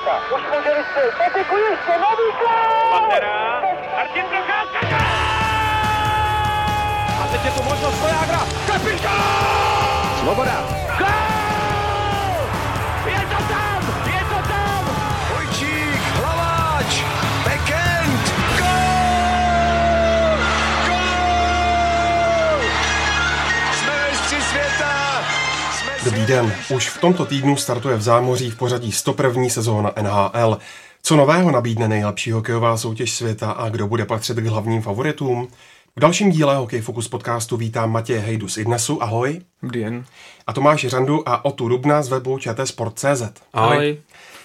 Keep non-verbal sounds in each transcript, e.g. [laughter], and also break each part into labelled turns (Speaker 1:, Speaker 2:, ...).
Speaker 1: Procházka. Už může vystřelit. Patiku ještě, nový gol!
Speaker 2: Pantera, Martin Procházka,
Speaker 3: A teď je tu možnost Vojágra. Kapitán! Svoboda. Jsme
Speaker 4: Dobrý den. Už v tomto týdnu startuje v zámoří v pořadí 101. sezóna NHL. Co nového nabídne nejlepší hokejová soutěž světa a kdo bude patřit k hlavním favoritům? V dalším díle Hokej Focus podcastu vítám Matěje Hejdu z Idnesu, ahoj.
Speaker 5: Dobrý den.
Speaker 4: A Tomáš Řandu a Otu Rubna z webu čtsport.cz.
Speaker 5: Ahoj.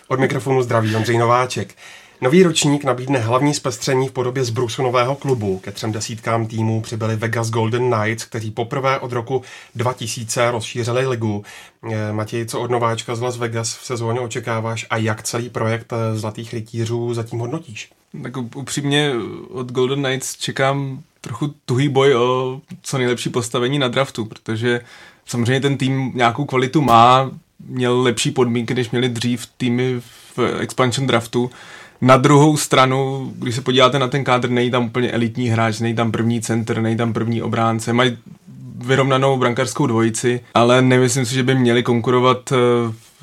Speaker 4: Od mikrofonu zdraví Ondřej Nováček. Nový ročník nabídne hlavní zpestření v podobě zbrusu nového klubu. Ke třem desítkám týmů přibyli Vegas Golden Knights, kteří poprvé od roku 2000 rozšířili ligu. Eh, Matěj, co od nováčka z Las Vegas v sezóně očekáváš a jak celý projekt eh, Zlatých rytířů zatím hodnotíš?
Speaker 5: Tak upřímně od Golden Knights čekám trochu tuhý boj o co nejlepší postavení na draftu, protože samozřejmě ten tým nějakou kvalitu má, měl lepší podmínky, než měli dřív týmy v expansion draftu. Na druhou stranu, když se podíváte na ten kádr, není tam úplně elitní hráč, není tam první center, není tam první obránce, mají vyrovnanou brankářskou dvojici, ale nemyslím si, že by měli konkurovat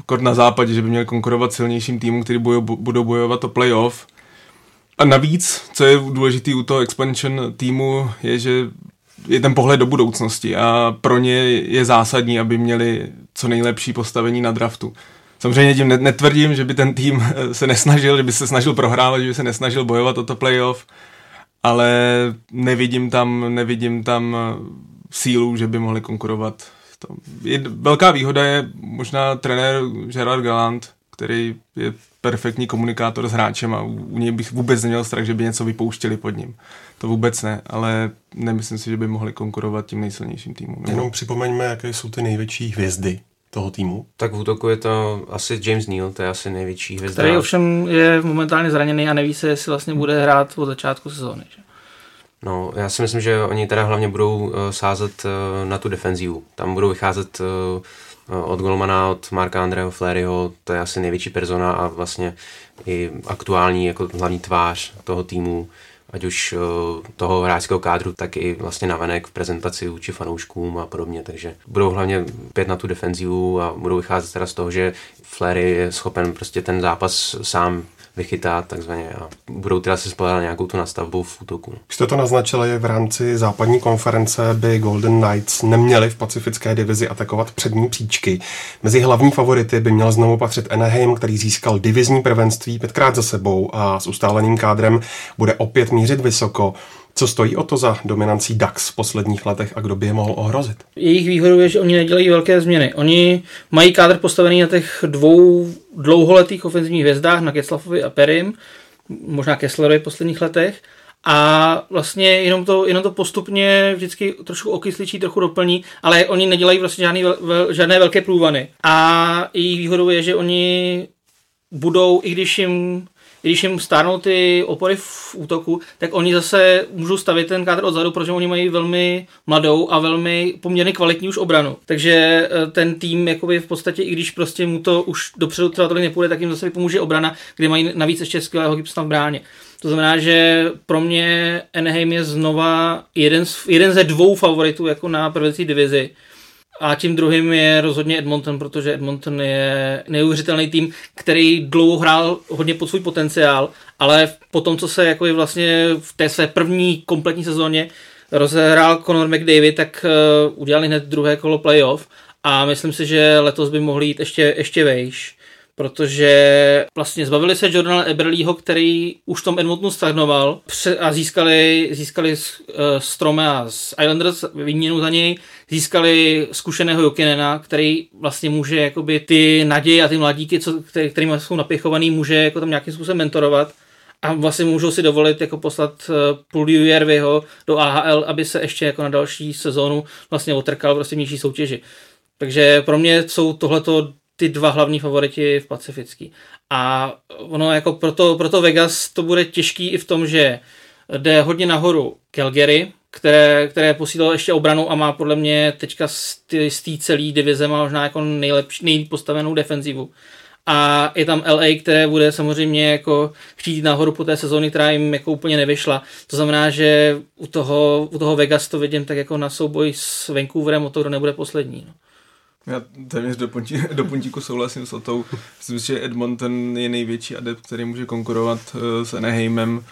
Speaker 5: kort na západě, že by měli konkurovat silnějším týmům, který budou bojovat o playoff. A navíc, co je důležitý u toho expansion týmu, je, že je ten pohled do budoucnosti a pro ně je zásadní, aby měli co nejlepší postavení na draftu. Samozřejmě tím netvrdím, že by ten tým se nesnažil, že by se snažil prohrávat, že by se nesnažil bojovat o to playoff, ale nevidím tam, nevidím tam sílu, že by mohli konkurovat. Je, velká výhoda je možná trenér Gerard Gallant, který je perfektní komunikátor s hráčem a u něj bych vůbec neměl strach, že by něco vypouštěli pod ním. To vůbec ne, ale nemyslím si, že by mohli konkurovat tím nejsilnějším týmům.
Speaker 4: Jenom připomeňme, jaké jsou ty největší hvězdy toho týmu.
Speaker 6: Tak v útoku je to asi James Neal, to je asi největší hvězda.
Speaker 7: Který ovšem je momentálně zraněný a neví se, jestli vlastně bude hrát od začátku sezóny. Že?
Speaker 6: No, já si myslím, že oni teda hlavně budou uh, sázet uh, na tu defenzivu. Tam budou vycházet uh, od Golmana, od Marka Andreho Fleryho, to je asi největší persona a vlastně i aktuální jako hlavní tvář toho týmu, ať už toho hráčského kádru, tak i vlastně navenek v prezentaci vůči fanouškům a podobně, takže budou hlavně pět na tu defenzivu a budou vycházet teda z toho, že Flery je schopen prostě ten zápas sám vychytá takzvaně a budou teda se spolehat nějakou tu nastavbu v útoku.
Speaker 4: Už jste to naznačili, v rámci západní konference by Golden Knights neměli v pacifické divizi atakovat přední příčky. Mezi hlavní favority by měl znovu patřit Anaheim, který získal divizní prvenství pětkrát za sebou a s ustáleným kádrem bude opět mířit vysoko. Co stojí o to za dominancí DAX v posledních letech a kdo by je mohl ohrozit?
Speaker 7: Jejich výhodou je, že oni nedělají velké změny. Oni mají kádr postavený na těch dvou dlouholetých ofenzivních hvězdách, na Ketzlafovi a Perim, možná Kesslerovi v posledních letech. A vlastně jenom to, jenom to postupně vždycky trošku okysličí, trochu doplní, ale oni nedělají vlastně žádný, vel, žádné velké průvany. A jejich výhodou je, že oni budou, i když jim i když jim stárnou ty opory v útoku, tak oni zase můžou stavit ten kádr odzadu, protože oni mají velmi mladou a velmi poměrně kvalitní už obranu. Takže ten tým jakoby v podstatě, i když prostě mu to už dopředu třeba tolik nepůjde, tak jim zase pomůže obrana, kde mají navíc ještě skvělého Gibsona v bráně. To znamená, že pro mě Anaheim je znova jeden, z, jeden ze dvou favoritů jako na prvenství divizi. A tím druhým je rozhodně Edmonton, protože Edmonton je neuvěřitelný tým, který dlouho hrál hodně pod svůj potenciál, ale po tom, co se jako vlastně v té své první kompletní sezóně rozehrál Conor McDavid, tak uh, udělali hned druhé kolo playoff a myslím si, že letos by mohli jít ještě, ještě vejš protože vlastně zbavili se Jordana Eberlího, který už tom Edmontonu stagnoval a získali, získali uh, Stromea z Islanders výměnu za něj, získali zkušeného Jokinena, který vlastně může jakoby ty naděje a ty mladíky, co, který, kterými jsou napěchovaný, může jako tam nějakým způsobem mentorovat a vlastně můžou si dovolit jako poslat uh, Puliu Jervyho do AHL, aby se ještě jako na další sezónu vlastně otrkal prostě nižší soutěži. Takže pro mě jsou tohleto ty dva hlavní favoriti v Pacifický. A ono jako proto, proto Vegas to bude těžký i v tom, že jde hodně nahoru Calgary, které, které posílilo ještě obranu a má podle mě teďka z té celé divize má možná jako nejlepší, nejlíp postavenou defenzivu. a je tam LA, které bude samozřejmě jako chtít nahoru po té sezóně, která jim jako úplně nevyšla. To znamená, že u toho, u toho Vegas to vidím tak jako na souboj s Vancouverem o to, kdo nebude poslední. No.
Speaker 5: Já téměř do, pontí, [laughs] do puntíku souhlasím s Otou. Myslím, že Edmonton je největší adept, který může konkurovat uh, s Anaheimem.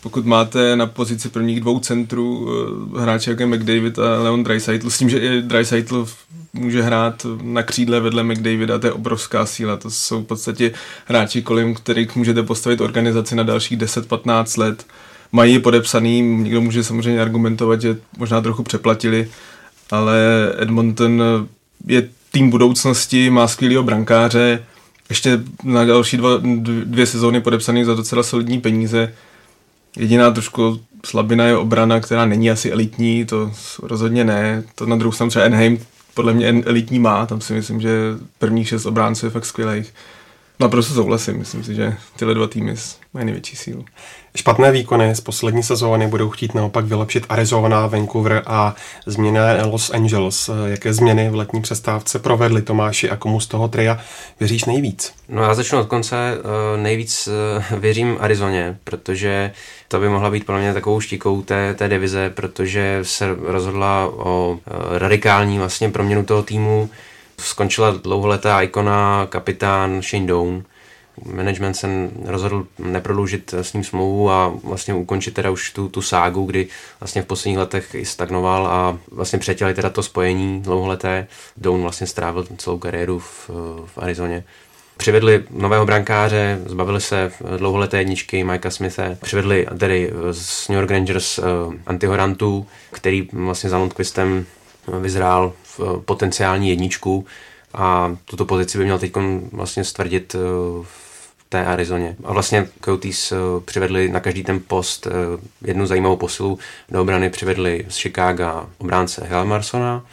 Speaker 5: Pokud máte na pozici prvních dvou centrů uh, hráče jako McDavid a Leon Dreisaitl, s tím, že i Dreisaitl může hrát na křídle vedle McDavida, to je obrovská síla. To jsou v podstatě hráči, kolem kterých můžete postavit organizaci na dalších 10-15 let. Mají podepsaný, někdo může samozřejmě argumentovat, že možná trochu přeplatili, ale Edmonton je tým budoucnosti, má skvělého brankáře, ještě na další dva, dvě sezóny podepsaný za docela solidní peníze. Jediná trošku slabina je obrana, která není asi elitní, to rozhodně ne. To na druhou stranu třeba Enheim podle mě elitní má, tam si myslím, že prvních šest obránců je fakt skvělých. Naprosto souhlasím, myslím si, že tyhle dva týmy mají největší sílu.
Speaker 4: Špatné výkony z poslední sezóny budou chtít naopak vylepšit Arizona, Vancouver a změny Los Angeles. Jaké změny v letní přestávce provedli Tomáši a komu z toho tria věříš nejvíc?
Speaker 6: No já začnu od konce. Eh, nejvíc eh, věřím Arizoně, protože to by mohla být pro mě takovou štíkou té, té divize, protože se rozhodla o eh, radikální vlastně proměnu toho týmu. Skončila dlouholetá ikona kapitán Shane Doan, management se rozhodl neprodloužit s ním smlouvu a vlastně ukončit teda už tu, tu ságu, kdy vlastně v posledních letech i stagnoval a vlastně přetěli teda to spojení dlouholeté. Down vlastně strávil celou kariéru v, v Arizoně. Přivedli nového brankáře, zbavili se dlouholeté jedničky Mikea Smithe, přivedli tedy z New York Rangers uh, Antihorantu, který vlastně za Lundqvistem vyzrál potenciální jedničku a tuto pozici by měl teď vlastně stvrdit uh, té Arizoně. A vlastně Coyotes uh, přivedli na každý ten post jednu zajímavou posilu. Do obrany přivedli z Chicago obránce Helmarsona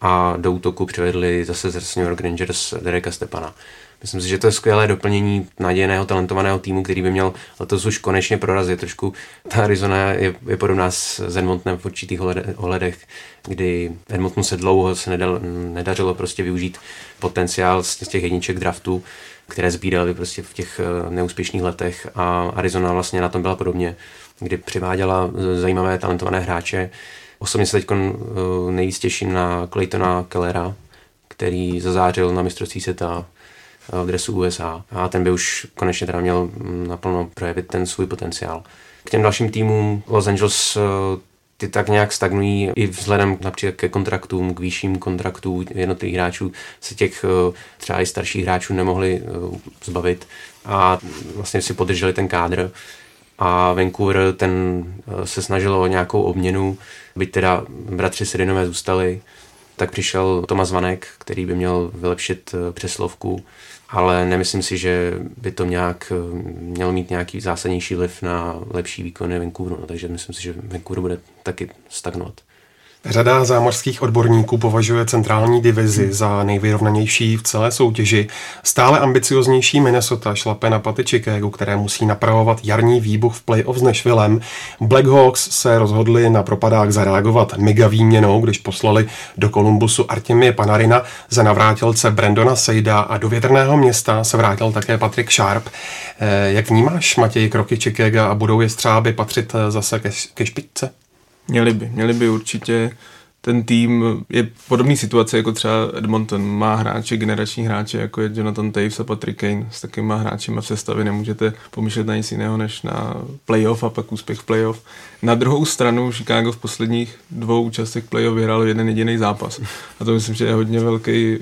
Speaker 6: a do útoku přivedli zase z New York Rangers Dereka Stepana. Myslím si, že to je skvělé doplnění nadějného, talentovaného týmu, který by měl letos už konečně prorazit. Trošku ta Arizona je, je podobná s Edmontonem v určitých ohledech, kdy Edmontonu se dlouho se nedal, nedařilo prostě využít potenciál z těch jedniček draftu, které sbírali prostě v těch eh, neúspěšných letech a Arizona vlastně na tom byla podobně, kdy přiváděla zajímavé talentované hráče. Osobně se teď eh, nejvíc těším na Claytona Kellera, který zazářil na mistrovství světa v dresu USA a. Ten by už konečně teda měl mm, naplno projevit ten svůj potenciál. K těm dalším týmům Los Angeles eh, ty tak nějak stagnují i vzhledem například ke kontraktům, k výšším kontraktů jednotlivých hráčů se těch eh, třeba i starších hráčů nemohli eh, zbavit. A vlastně si podrželi ten kádr. A Vancouver ten se snažil o nějakou obměnu, byť teda bratři Sedinové zůstali, tak přišel Tomas Vanek, který by měl vylepšit přeslovku ale nemyslím si, že by to nějak mělo mít nějaký zásadnější vliv na lepší výkony Vancouveru, no, takže myslím si, že Vancouver bude taky stagnovat.
Speaker 4: Řada zámořských odborníků považuje centrální divizi za nejvyrovnanější v celé soutěži. Stále ambicioznější Minnesota šlape na paty Chicago, které musí napravovat jarní výbuch v playoff s Nashvillem. Blackhawks se rozhodli na propadák zareagovat mega výměnou, když poslali do Kolumbusu Artemie Panarina za navrátilce Brandona Sejda a do větrného města se vrátil také Patrick Sharp. Eh, jak vnímáš, Matěj, kroky Chicago a budou je střáby patřit eh, zase ke, ke špičce?
Speaker 5: Měli by, měli by určitě. Ten tým je podobný situace jako třeba Edmonton. Má hráče, generační hráče, jako je Jonathan Taves a Patrick Kane. S takovýma hráči v sestavě nemůžete pomýšlet na nic jiného, než na playoff a pak úspěch v playoff. Na druhou stranu Chicago v posledních dvou častech playoff vyhrál jeden jediný zápas. A to myslím, že je hodně velký, eh,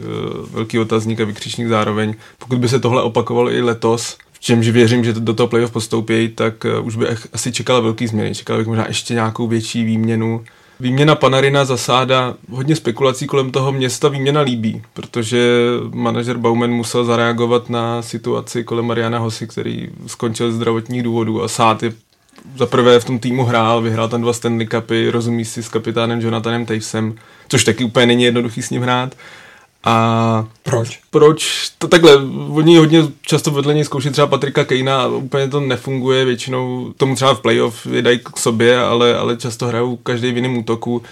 Speaker 5: velký otazník a vykřičník zároveň. Pokud by se tohle opakovalo i letos, v čemž věřím, že do toho playoff postoupí, tak uh, už by asi čekala velký změny. Čekala bych možná ještě nějakou větší výměnu. Výměna Panarina zasáda hodně spekulací kolem toho města výměna líbí, protože manažer Bauman musel zareagovat na situaci kolem Mariana Hosy, který skončil zdravotních důvodů a sát je za prvé v tom týmu hrál, vyhrál tam dva Stanley Cupy, rozumí si s kapitánem Jonathanem Tavesem, což taky úplně není jednoduchý s ním hrát. A
Speaker 4: proč?
Speaker 5: Proč? To takhle, oni hodně často vedle něj zkouší třeba Patrika Kejna a úplně to nefunguje, většinou tomu třeba v playoff je dají k sobě, ale, ale často hrajou každý v jiném útoku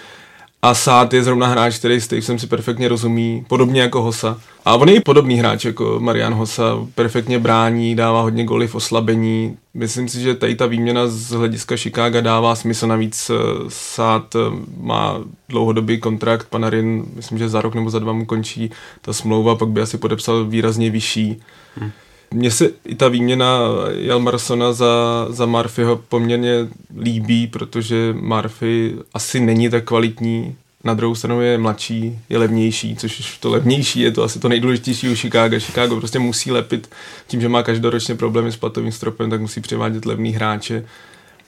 Speaker 5: A Sát je zrovna hráč, který s jsem si perfektně rozumí, podobně jako Hosa. A on je i podobný hráč jako Marian Hosa, perfektně brání, dává hodně goly v oslabení. Myslím si, že tady ta výměna z hlediska Chicago dává smysl, navíc eh, Sát eh, má dlouhodobý kontrakt, Panarin, myslím, že za rok nebo za dva mu končí ta smlouva, pak by asi podepsal výrazně vyšší. Hmm. Mně se i ta výměna Jalmarsona za, za Murphyho poměrně líbí, protože Murphy asi není tak kvalitní, na druhou stranu je mladší, je levnější, což to levnější je to asi to nejdůležitější u Chicago. Chicago prostě musí lepit tím, že má každoročně problémy s platovým stropem, tak musí převádět levný hráče.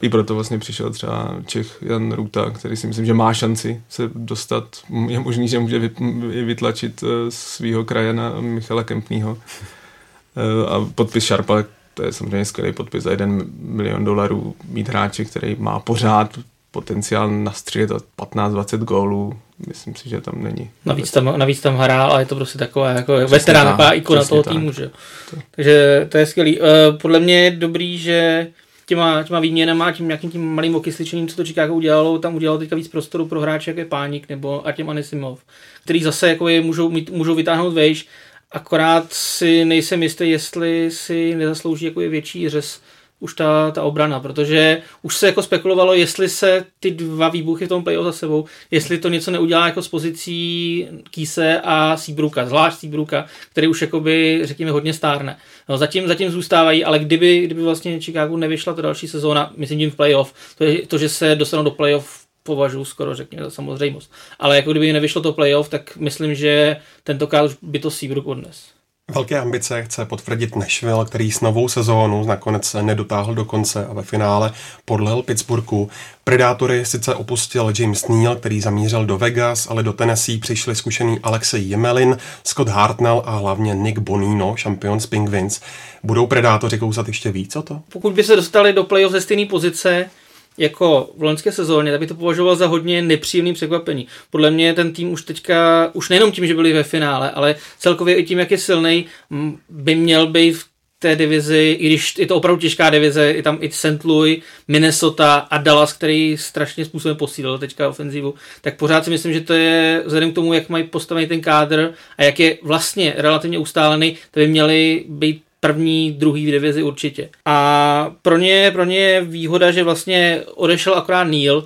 Speaker 5: I proto vlastně přišel třeba Čech Jan Ruta, který si myslím, že má šanci se dostat. Je možný, že může vytlačit eh, svého krajana Michala Kempnýho. Eh, a podpis Sharpa, to je samozřejmě skvělý podpis za jeden milion dolarů mít hráče, který má pořád potenciál nastřílet 15-20 gólů, myslím si, že tam není.
Speaker 7: Navíc tam, navíc tam hrál a je to prostě taková jako veterán, taková ikona toho tak. týmu, že to. Takže to je skvělý. Uh, podle mě je dobrý, že těma, těma výměnama, tím nějakým tím malým okysličením, co to Chicago udělalo, tam udělalo teďka víc prostoru pro hráče, jak je Pánik nebo Artem Anisimov, který zase jako je, můžou, mít, můžou vytáhnout vejš Akorát si nejsem jistý, jestli si nezaslouží jako je větší řez už ta, ta obrana, protože už se jako spekulovalo, jestli se ty dva výbuchy v tom playoff za sebou, jestli to něco neudělá jako s pozicí Kýse a Seabruka, zvlášť Seabruka, který už jakoby, řekněme, hodně stárne. No, zatím, zatím zůstávají, ale kdyby, kdyby vlastně Chicago nevyšla ta další sezóna, myslím tím v playoff, to, je, to, že se dostanou do playoff považuji skoro, řekněme, za samozřejmost. Ale jako kdyby nevyšlo to playoff, tak myslím, že tentokrát už by to Seabrook odnes.
Speaker 4: Velké ambice chce potvrdit Nashville, který s novou sezónu nakonec se nedotáhl do konce a ve finále podlel Pittsburghu. Predátory sice opustil James Neal, který zamířil do Vegas, ale do Tennessee přišli zkušený Alexej Jemelin, Scott Hartnell a hlavně Nick Bonino, šampion z Penguins. Budou Predátoři kousat ještě víc o to?
Speaker 7: Pokud by se dostali do playoff ze stejné pozice, jako v loňské sezóně, tak by to považoval za hodně nepříjemný překvapení. Podle mě ten tým už teďka, už nejenom tím, že byli ve finále, ale celkově i tím, jak je silný, by měl být v té divizi, i když je to opravdu těžká divize, je tam i St. Louis, Minnesota a Dallas, který strašně způsobem posílil teďka ofenzivu, tak pořád si myslím, že to je vzhledem k tomu, jak mají postavený ten kádr a jak je vlastně relativně ustálený, to by měly být první, druhý divizi určitě. A pro ně, pro ně je výhoda, že vlastně odešel akorát Neil,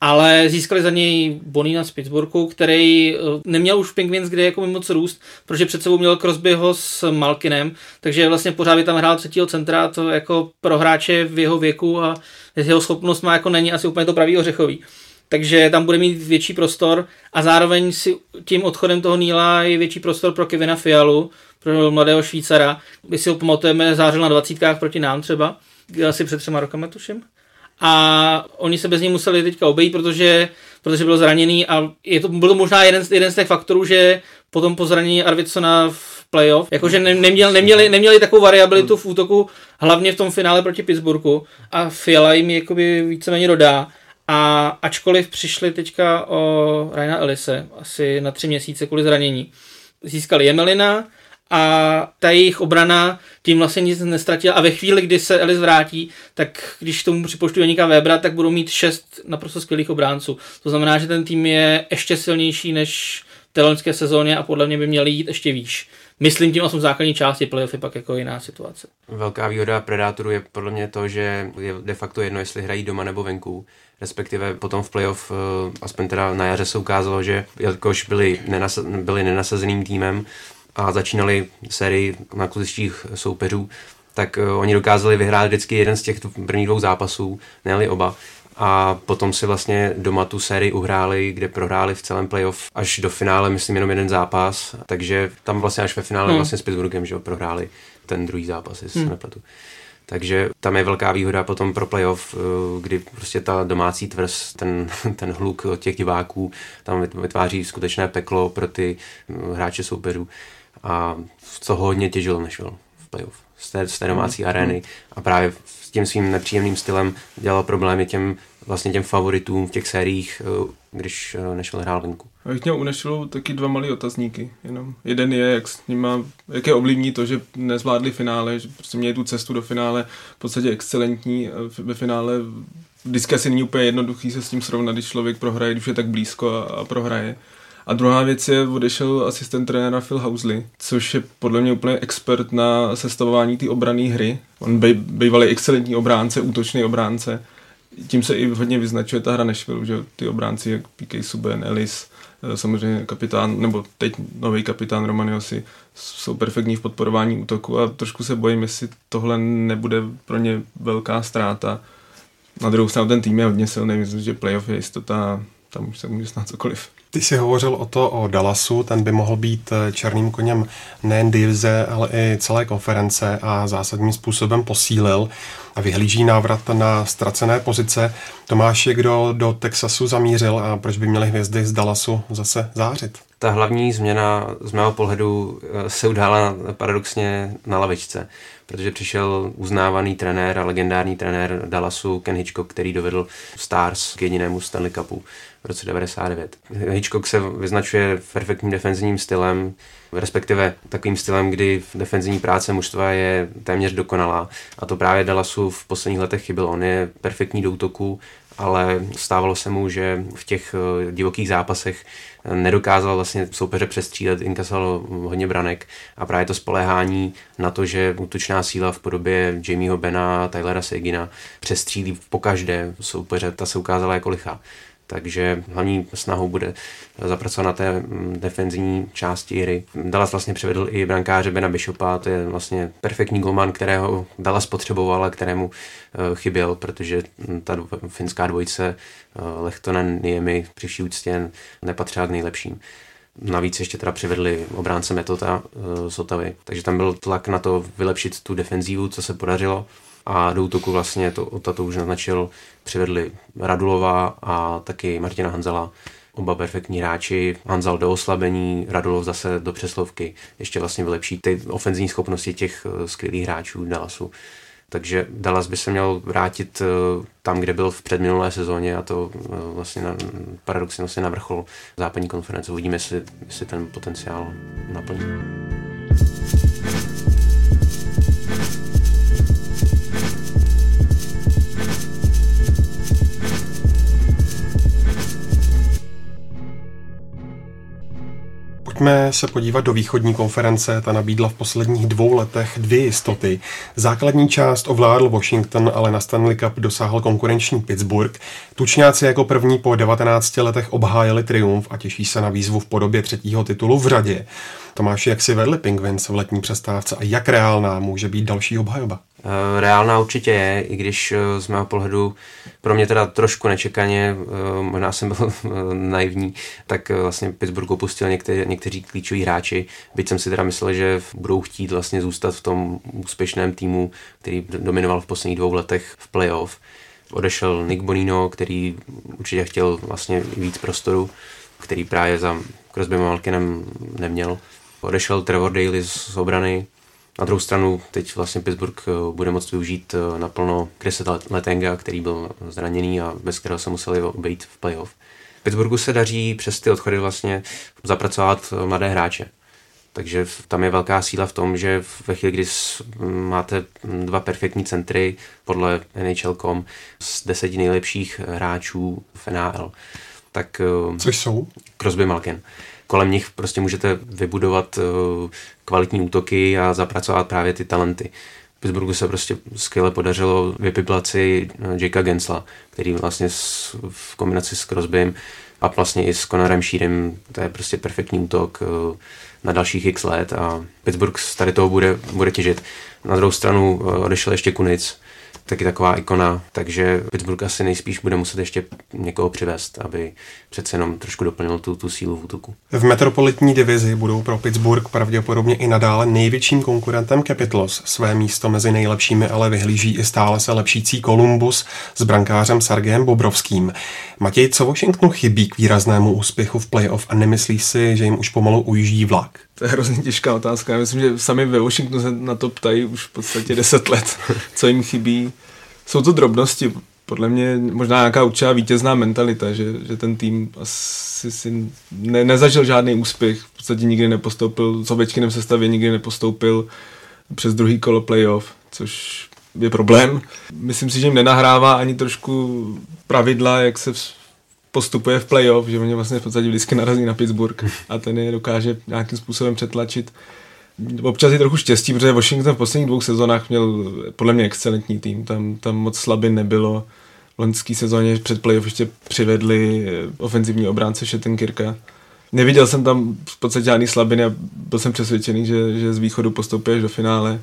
Speaker 7: ale získali za něj Bonina z Pittsburghu, který eh, neměl už Penguins kde jako moc růst, protože před sebou měl Crosbyho s Malkinem, takže vlastně pořád by tam hrál třetího centra, to jako pro hráče v jeho věku a jeho schopnost má jako není asi úplně to pravý ořechový takže tam bude mít větší prostor a zároveň si tím odchodem toho Níla je větší prostor pro Kevina Fialu, pro mladého Švýcara. My si ho pamatujeme, zářil na dvacítkách proti nám třeba, asi před třema rokama tuším. A oni se bez něj museli teďka obejít, protože, protože byl zraněný a je to, byl to možná jeden, jeden z těch faktorů, že potom po zranění Arvidsona v playoff, jakože ne, neměl, neměli, neměli takovou variabilitu v útoku, hlavně v tom finále proti Pittsburghu a Fiala jim jakoby víceméně dodá. A ačkoliv přišli teďka o Raina Elise asi na tři měsíce kvůli zranění, získali Jemelina a ta jejich obrana tím vlastně nic nestratila a ve chvíli, kdy se Elis vrátí, tak když tomu připočtu Janika Webera, tak budou mít šest naprosto skvělých obránců. To znamená, že ten tým je ještě silnější než v té loňské sezóně a podle mě by měli jít ještě výš. Myslím tím o základní části playoffy pak jako jiná situace.
Speaker 6: Velká výhoda Predátorů je podle mě to, že je de facto jedno, jestli hrají doma nebo venku respektive potom v playoff, eh, aspoň teda na jaře se ukázalo, že jelikož byli, nenasa- byli nenasazeným týmem a začínali sérii na kluzištích soupeřů, tak uh, oni dokázali vyhrát vždycky jeden z těch prvních dvou zápasů, ne oba. A potom si vlastně doma tu sérii uhráli, kde prohráli v celém playoff až do finále, myslím, jenom jeden zápas. Takže tam vlastně až ve finále hmm. vlastně s Pittsburghem, že jo, prohráli ten druhý zápas, jestli hmm. se nepletu. Takže tam je velká výhoda potom pro playoff, eh, kdy prostě ta domácí tvrz, ten, [laughs] ten hluk těch diváků tam vytváří skutečné peklo pro ty eh, hráče soupeřů. A co hodně těžil Nashville v playoff z té, z té domácí mm. arény a právě s tím svým nepříjemným stylem dělal problémy těm vlastně těm favoritům v těch sériích, eh, když Nashville hrál venku.
Speaker 5: Já bych měl u Nashville taky dva malý otazníky. Jenom. Jeden je, jak, s nima, jak je ovlivní to, že nezvládli finále, že prostě měli tu cestu do finále v podstatě excelentní. Ve finále vždycky asi není úplně jednoduchý se s tím srovnat, když člověk prohraje, když je tak blízko a, a prohraje. A druhá věc je, odešel asistent trenéra Phil Housley, což je podle mě úplně expert na sestavování té obrané hry. On bej, bývalý excelentní obránce, útočný obránce. Tím se i hodně vyznačuje ta hra Nashville, že ty obránci jak PK Subban, Ellis, eh, samozřejmě kapitán, nebo teď nový kapitán Romaniosi, jsou perfektní v podporování útoku a trošku se bojím, jestli tohle nebude pro ně velká ztráta. Na druhou stranu ten tým je hodně silný, myslím, že playoff je jistota, tam už se může stát cokoliv.
Speaker 4: Ty jsi hovořil o to o Dallasu, ten by mohl být eh, černým koněm nejen divize, ale i celé konference a zásadním způsobem posílil a vyhlíží návrat na ztracené pozice. Tomáš je kdo do Texasu zamířil a proč by měly hvězdy z Dallasu zase zářit?
Speaker 6: Ta hlavní změna z mého pohledu eh, se udála paradoxně na lavičce, protože přišel uznávaný trenér a legendární trenér Dallasu Ken Hitchcock, který dovedl Stars k jedinému Stanley Cupu v roce 99. Hitchcock se vyznačuje perfektním defenzivním stylem, respektive takovým stylem, kdy defenzivní práce mužstva je téměř dokonalá. A to právě Dallasu v posledních letech chyběl. On je perfektní do útoku, ale stávalo se mu, že v těch eh, divokých zápasech nedokázal vlastně soupeře přestřílet, inkasal hodně branek a právě to spoléhání na to, že útočná síla v podobě Jamieho Bena a Tylera Segina přestřílí po každé soupeře, ta se ukázala jako lichá. Takže hlavní snahou bude zapracovat na té mm, defenzivní části hry. Dallas vlastně přivedl i brankáře Bena Bishopa, to je vlastně perfektní golman, kterého Dallas potřeboval a kterému eh, chyběl, protože mm, ta finská dvojice eh, Lechtonen Niemi při úctě nepatřila k nejlepším. Navíc ještě teda přivedli obránce Metota eh, z Otavy, takže tam byl tlak na to vylepšit tu defenzívu, co se podařilo a do útoku vlastně to, to už naznačil, přivedli Radulova a taky Martina Hanzela, oba perfektní hráči, Hanzal do oslabení, Radulov zase do přeslovky, ještě vlastně vylepší ty ofenzivní schopnosti těch eh, skvělých hráčů Dallasu. Takže Dallas by se měl vrátit eh, tam, kde byl v předminulé sezóně a to eh, vlastně na, paradoxně vlastně na vrchol západní konference. Uvidíme, jestli, jestli ten potenciál naplní.
Speaker 4: Pojďme se podívat do východní konference. Ta nabídla v posledních dvou letech dvě jistoty. Základní část ovládl Washington, ale na Stanley Cup dosáhl konkurenční Pittsburgh. Tučňáci jako první po 19 letech obhájili triumf a těší se na výzvu v podobě třetího titulu v řadě. Tomáši, jak si vedli Penguins v letní přestávce a jak reálná může být další obhajoba?
Speaker 6: Eh, reálná určitě je, i když eh, z mého pohledu pro mě teda trošku nečekaně, eh, možná jsem byl [laughs] naivní, tak vlastně Pittsburgh opustil některý, někteří klíčoví hráči, byť jsem si teda myslel, že budou chtít vlastně zůstat v tom úspěšném týmu, který dominoval v posledních dvou letech v playoff. Odešel Nick Bonino, který určitě chtěl vlastně víc prostoru, který právě za Crosby Malkinem neměl. Odešel Trevor Daly z obrany, na druhou stranu teď vlastně Pittsburgh eh, bude moct využít eh, naplno Chrisa Letenga, který byl zraněný a bez kterého se museli obejít v playoff. Pittsburghu se daří přes ty odchody vlastně zapracovat eh, mladé hráče. Takže tam je velká síla v tom, že ve chvíli, kdy máte dva perfektní centry podle NHL.com z deseti nejlepších hráčů v NHL, tak...
Speaker 4: Což jsou?
Speaker 6: Crosby Malkin kolem nich prostě můžete vybudovat eh, kvalitní útoky a zapracovat právě ty talenty. Pittsburghu se prostě skvěle podařilo vypiplat si eh, Jakea Gensla, který vlastně v kombinaci s Crosbym a vlastně i s Conorem Shearem, to je prostě perfektní útok eh, na dalších x let a Pittsburgh tady toho bude, bude těžit. Na druhou stranu odešel ještě Kunic, taky taková ikona, takže Pittsburgh asi nejspíš bude muset ještě někoho přivést, aby přece jenom trošku doplnil tu, tu sílu v útoku.
Speaker 4: V metropolitní divizi budou pro Pittsburgh pravděpodobně i nadále největším konkurentem Capitals. Své místo mezi nejlepšími ale vyhlíží i stále se lepšící Columbus s brankářem Sargem Bobrovským. Matěj, co Washingtonu chybí k výraznému úspěchu v playoff a nemyslí si, že jim už pomalu ujíždí vlak?
Speaker 5: To je hrozně těžká otázka. Já myslím, že sami ve Washingtonu se na to ptají už v podstatě [laughs] 10 let, co jim chybí. Jsou to drobnosti, podle mě možná nějaká určitá vítězná mentalita, že, že ten tým asi si ne, nezažil žádný úspěch, v podstatě nikdy nepostoupil, s Ovečkinem sestavě nikdy nepostoupil přes druhý kolo playoff, což je problém. Myslím si, že jim nenahrává ani trošku pravidla, jak se postupuje v playoff, že oni vlastně v podstatě vždycky narazí na Pittsburgh a ten je dokáže nějakým způsobem přetlačit. Občas je trochu štěstí, protože Washington v posledních dvou sezónách měl podle mě excelentní tým, tam, tam moc slabin nebylo. V loňské sezóně před playoff ještě přivedli ofenzivní obránce Šetenkirka. Neviděl jsem tam v podstatě žádný slabiny a byl jsem přesvědčený, že, že z východu postupuješ do finále.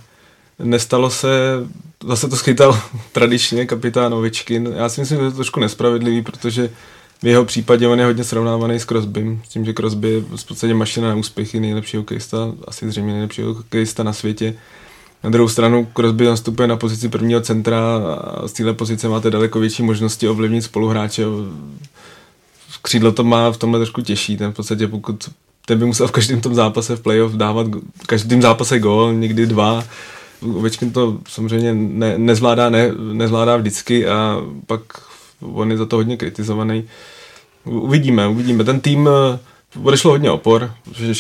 Speaker 5: Nestalo se, zase to schytal [laughs] tradičně kapitán Ovičkin. Já si myslím, že to je trošku nespravedlivý, protože v jeho případě on je hodně srovnávaný s Crosbym, s tím, že Crosby je v podstatě mašina na úspěchy, nejlepší hokejista, asi zřejmě nejlepší hokejista na světě. Na druhou stranu Crosby nastupuje na pozici prvního centra a z téhle pozice máte daleko větší možnosti ovlivnit spoluhráče. Křídlo to má v tomhle trošku těžší, ten v podstatě pokud ten by musel v každém tom zápase v playoff dávat v každém zápase gol, někdy dva. Ovečkin to samozřejmě ne, nezvládá, ne, nezvládá vždycky a pak on je za to hodně kritizovaný. Uvidíme, uvidíme. Ten tým eh, odešlo hodně opor,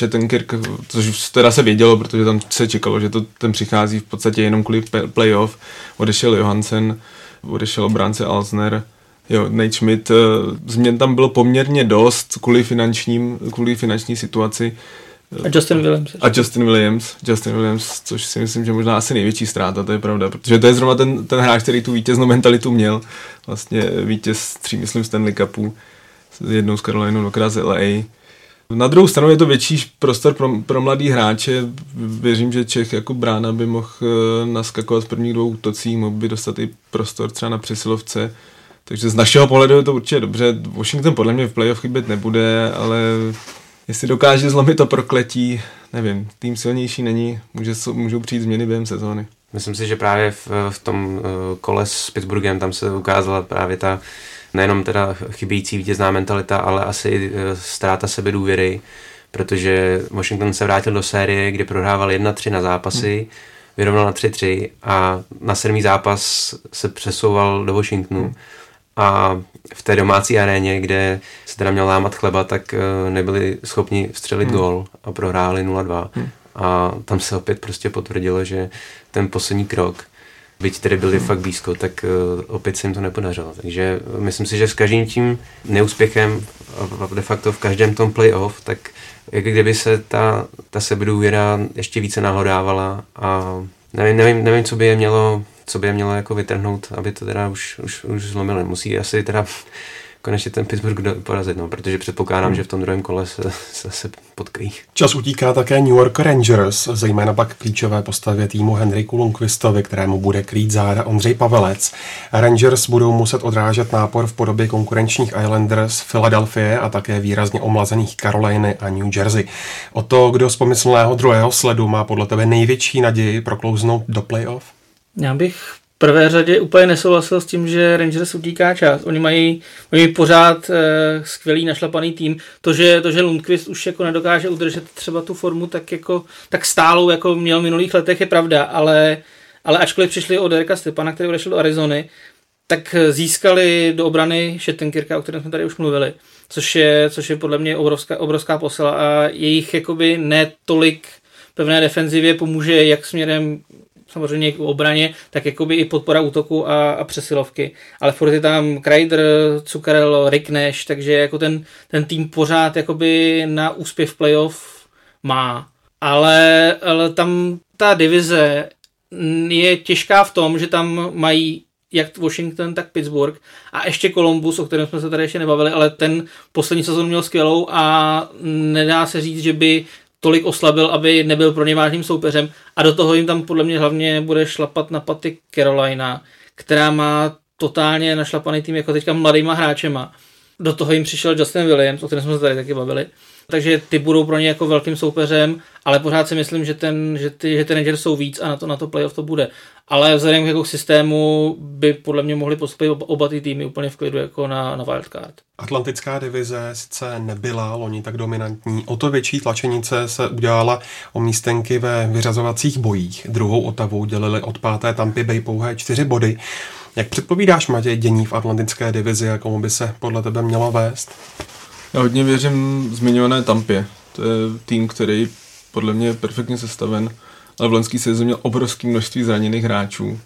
Speaker 5: ten Kirk, což teda se vědělo, protože tam se čekalo, že to ten přichází v podstatě jenom kvůli playoff. Odešel Johansen, odešel obránce Alsner, jo, Nate Schmidt. Eh, změn tam bylo poměrně dost kvůli, finančním, kvůli finanční situaci.
Speaker 7: A Justin Williams.
Speaker 5: A Justin Williams, Justin Williams, což si myslím, že možná asi největší ztráta, to je pravda, protože to je zrovna ten, ten hráč, který tu vítěznou mentalitu měl. Vlastně vítěz tří, myslím, Stanley Cupu, jednou s Carolinou, dvakrát z LA. Na druhou stranu je to větší prostor pro, pro mladý hráče. Věřím, že Čech jako brána by mohl eh, naskakovat v prvních dvou útocích, mohl by dostat i prostor třeba na přesilovce. Takže z našeho pohledu je to určitě dobře. Washington podle mě v playoff chybět nebude, ale jestli dokáže zlomit to prokletí, nevím, tým silnější není, může, můžou přijít změny během sezóny.
Speaker 6: Myslím si, že právě v, v tom eh, kole s Pittsburghem tam se ukázala právě ta nejenom teda chybějící vítězná mentalita, ale asi eh, ztráta sebedůvěry, protože Washington se vrátil do série, kde prohrával 1-3 na zápasy, hmm. vyrovnal na 3-3 a na sedmý zápas se přesouval do Washingtonu. Hmm a v té domácí aréně, kde se teda měl lámat chleba, tak eh, nebyli schopni vstřelit hmm. gol a prohráli 0-2. Hmm. A tam se opět prostě potvrdilo, že ten poslední krok, byť tedy byli hmm. fakt blízko, tak uh, opět se jim to nepodařilo. Takže uh, myslím si, že s každým tím neúspěchem, de facto v každém tom playoff, tak jak kdyby se ta, ta sebedůvěra ještě více nahodávala a nevím, nevím, nevím, co by je mělo co by je mělo jako vytrhnout, aby to teda už, už, už zlomili. Musí asi teda [laughs] konečně ten Pittsburgh porazit, no, protože předpokládám, hmm. že v tom druhém kole se, se, se potkají.
Speaker 4: Čas utíká také New York Rangers, zejména pak klíčové postavě týmu Henriku Lundqvistovi, kterému bude krýt záda Ondřej Pavelec. Rangers budou muset odrážet nápor v podobě konkurenčních Islanders, Philadelphia a také výrazně omlazených Caroliny a New Jersey. O to, kdo z pomyslného druhého sledu má podle tebe největší naději proklouznout do playoff?
Speaker 7: Já bych v prvé řadě úplně nesouhlasil s tím, že Rangers utíká čas. Oni mají, mají pořád e, skvělý našlapaný tým. To že, to, že Lundqvist už jako nedokáže udržet třeba tu formu tak, jako, tak stálou, jako měl v minulých letech, je pravda, ale, ale ačkoliv přišli od Erika Stepana, který odešel do Arizony, tak získali do obrany Šettenkirka, o kterém jsme tady už mluvili, což je, což je podle mě obrovská, obrovská posila a jejich jakoby netolik pevné defenzivě pomůže jak směrem samozřejmě k obraně, tak jakoby i podpora útoku a, a přesilovky. Ale furt je tam Kreider, Zuccarello, Rick Nash, takže jako ten, ten tým pořád jakoby na úspěch v playoff má. Ale, ale tam ta divize je těžká v tom, že tam mají jak Washington, tak Pittsburgh a ještě Columbus, o kterém jsme se tady ještě nebavili, ale ten poslední sezon měl skvělou a nedá se říct, že by tolik oslabil, aby nebyl pro ně vážným soupeřem a do toho jim tam podle mě hlavně bude šlapat na paty Carolina, která má totálně našlapaný tým jako teďka mladýma hráčema. Do toho jim přišel Justin Williams, o kterém jsme se tady taky bavili. Takže ty budou pro ně jako velkým soupeřem, ale pořád si myslím, že ten, že ty, že ten jsou víc a na to, na to playoff to bude. Ale vzhledem k jako systému by podle mě mohli postupit oba, oba ty týmy úplně v klidu jako na, na wildcard.
Speaker 4: Atlantická divize sice nebyla loni tak dominantní, o to větší tlačenice se udělala o místenky ve vyřazovacích bojích. Druhou Otavu dělili od páté Tampy Bay pouhé čtyři body. Jak předpovídáš, Matěj, dění v Atlantické divizi a komu by se podle tebe mělo vést?
Speaker 5: Já hodně věřím zmiňované Tampě. To je tým, který podle mě je perfektně sestaven, ale v loňský sezóně měl obrovské množství zraněných hráčů.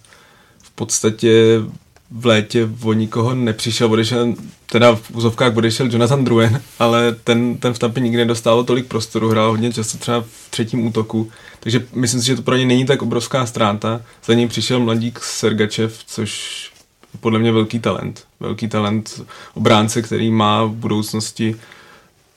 Speaker 5: podstatě v létě o nikoho nepřišel, odešel, teda v úzovkách odešel Jonathan Druen, ale ten, ten v Tampě nikdy nedostal tolik prostoru, hrál hodně často třeba v třetím útoku, takže myslím si, že to pro ně není tak obrovská ztráta. Za ním přišel mladík Sergačev, což podle mě velký talent. Velký talent obránce, který má v budoucnosti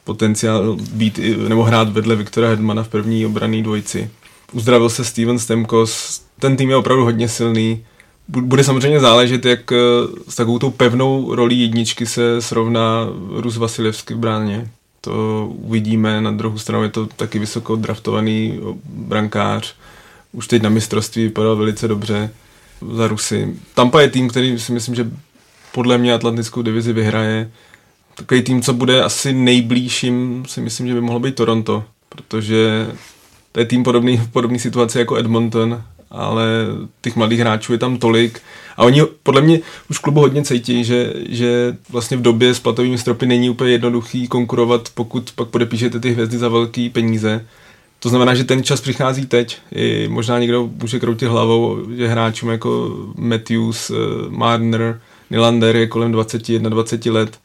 Speaker 5: potenciál být nebo hrát vedle Viktora Hedmana v první obraný dvojici. Uzdravil se Steven Stemkos, ten tým je opravdu hodně silný. Bude samozřejmě záležet, jak eh, s takovou tou pevnou rolí jedničky se srovná Rus Vasilevsky v bráně. To uvidíme, na druhou stranu je to taky vysoko draftovaný brankář. Už teď na mistrovství vypadal velice dobře za Rusy. Tampa je tým, který si myslím, že podle mě Atlantickou divizi vyhraje. Takový tým, co bude asi nejblížším, si myslím, že by mohlo být Toronto, protože to je tým podobný v podobné situaci jako Edmonton, ale těch mladých hráčů je tam tolik a oni podle mě už klubu hodně cítí, že, že vlastně v době s platovými stropy není úplně jednoduchý konkurovat, pokud pak podepíšete ty hvězdy za velký peníze. To znamená, že ten čas přichází teď. I možná někdo může kroutit hlavou, že hráčům jako Matthews, eh, Marner, Nylander je kolem 21-20 let,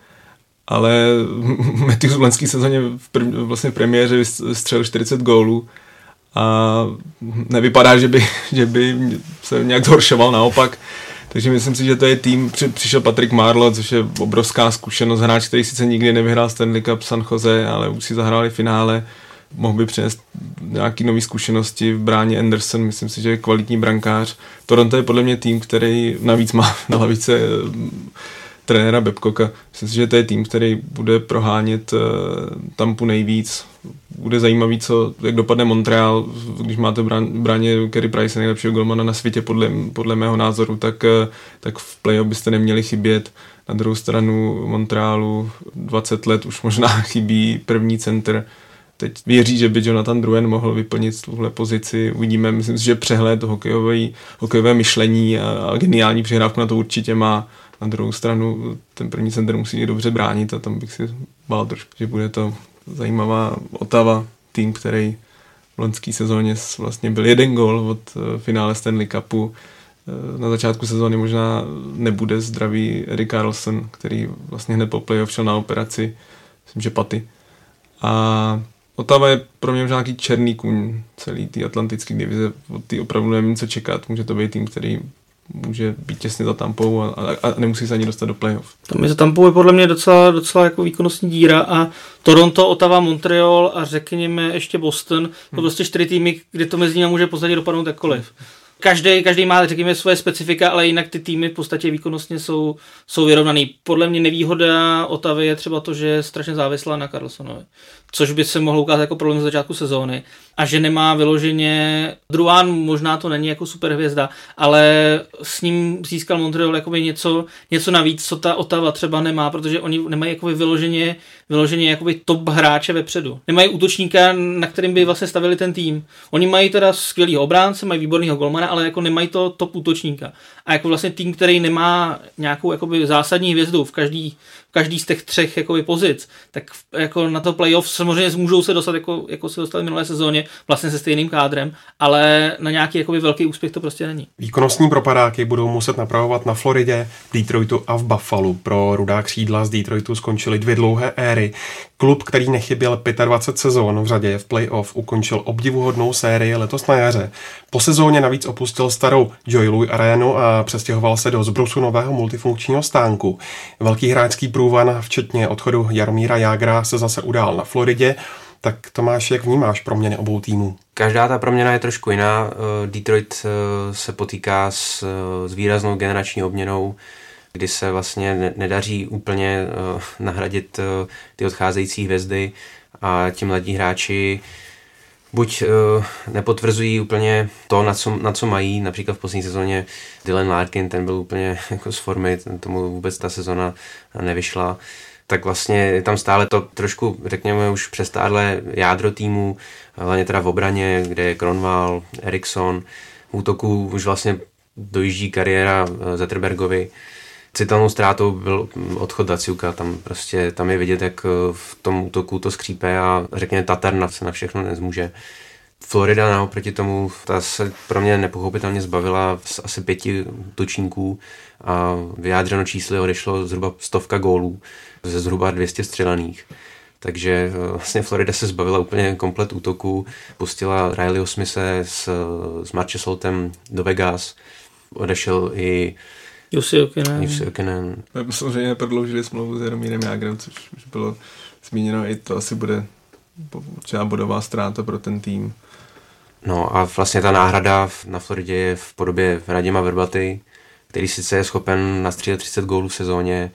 Speaker 5: ale [laughs] Matthews v loňské sezóně v prv, vlastně v premiéře střelil 40 gólů a nevypadá, že by, že by se nějak zhoršoval, naopak. Takže myslím si, že to je tým, při, přišel Patrick Marlo, což je obrovská zkušenost, hráč, který sice nikdy nevyhrál Stanley Cup San Jose, ale už si zahráli finále mohl by přinést nějaké nové zkušenosti v bráně Anderson, myslím si, že je kvalitní brankář. Toronto je podle mě tým, který navíc má na lavice eh, trenéra Bebkoka. Myslím si, že to je tým, který bude prohánět uh, Tampu nejvíc. Bude zajímavý, co, jak dopadne Montreal, když máte brán, bráně Kerry Price, nejlepšího golmana na světě, podle, podle mého názoru, tak, uh, tak v play byste neměli chybět. Na druhou stranu Montrealu 20 let už možná [laughs] chybí první center teď věří, že by Jonathan Druen mohl vyplnit tuhle pozici. Uvidíme, myslím si, že přehled hokejové, hokejové myšlení a, a geniální přihrávku na to určitě má. Na druhou stranu ten první center musí je dobře bránit a tam bych si bál trošku, že bude to zajímavá Otava, tým, který v loňské sezóně vlastně byl jeden gol od eh, finále Stanley Cupu. Eh, na začátku sezóny možná nebude zdravý Erik Carlson, který vlastně hned po playoff šel na operaci, myslím, že paty. A Otava je pro mě už nějaký černý kůň celý té atlantické divize. Od té opravdu nevím, co čekat. Může to být tým, který může být těsně za Tampou a, a, a nemusí se ani dostat do playoff.
Speaker 7: Tam je za Tampou je podle mě docela, docela jako výkonnostní díra a Toronto, Ottawa, Montreal a řekněme ještě Boston, to hmm. prostě čtyři týmy, kde to mezi nimi může pozadí dopadnout jakkoliv každý, každý má, řekněme, svoje specifika, ale jinak ty týmy v podstatě výkonnostně jsou, jsou vyrovnaný. Podle mě nevýhoda Otavy je třeba to, že je strašně závislá na Carlsonovi, což by se mohlo ukázat jako problém z začátku sezóny a že nemá vyloženě, Druán možná to není jako superhvězda, ale s ním získal Montreal jakoby něco, něco navíc, co ta Otava třeba nemá, protože oni nemají jakoby vyloženě, vyloženě jakoby top hráče vepředu. Nemají útočníka, na kterým by vlastně stavili ten tým. Oni mají teda skvělý obránce, mají výborného golmana, ale jako nemají to top útočníka. A jako vlastně tým, který nemá nějakou jakoby zásadní hvězdu v každý, každý z těch třech jakoby, pozic, tak jako na to playoff samozřejmě můžou se dostat, jako, jako se dostali minulé sezóně, vlastně se stejným kádrem, ale na nějaký jakoby, velký úspěch to prostě není.
Speaker 4: Výkonnostní propadáky budou muset napravovat na Floridě, v Detroitu a v Buffalo. Pro rudá křídla z Detroitu skončily dvě dlouhé éry. Klub, který nechyběl 25 sezón v řadě v playoff, ukončil obdivuhodnou sérii letos na jaře. Po sezóně navíc opustil starou Joy Louis arénu a přestěhoval se do zbrusu nového multifunkčního stánku. Velký hráčský průvan, včetně odchodu Jaromíra Jágra, se zase udál na Floridě. Tak Tomáš, jak vnímáš proměny obou týmů?
Speaker 6: Každá ta proměna je trošku jiná. Detroit eh, se potýká s, eh, s výraznou generační obměnou, kdy se vlastně nedaří úplně nahradit ty odcházející hvězdy a ti mladí hráči buď uh, nepotvrzují úplně to, na co, na co mají, například v poslední sezóně Dylan Larkin, ten byl úplně [laughs] jako z formy, tomu vůbec ta sezona nevyšla, tak vlastně je tam stále to trošku, řekněme, už přestádlé jádro týmu, hlavně teda v obraně, kde je Kronval, Eriksson, v útoku už vlastně dojíždí kariéra eh, Zetterbergovi, citelnou ztrátou byl odchod Daciuka, tam prostě, tam je vidět, jak eh, v tom útoku to skřípe a řekněme Tatarna se na všechno nezmůže. Florida naoproti tomu, ta se pro mě nepochopitelně zbavila z asi pěti točníků a vyjádřeno čísly odešlo zhruba stovka gólů ze zhruba 200 střelených. Takže eh, vlastně Florida se zbavila úplně komplet útoku, pustila Rileyho Smise s, s Marchesoltem do Vegas, odešel i
Speaker 7: Jussi Jokinen.
Speaker 6: Jussi Jokinen.
Speaker 5: Samozřejmě prodloužili smlouvu s Jaromírem Jágrem, což už bylo zmíněno, i to asi bude určitá bodová ztráta pro ten tým.
Speaker 6: No a vlastně ta náhrada na Floridě je v podobě Radima Verbaty, který sice je schopen nastřílet 30 gólů v sezóně,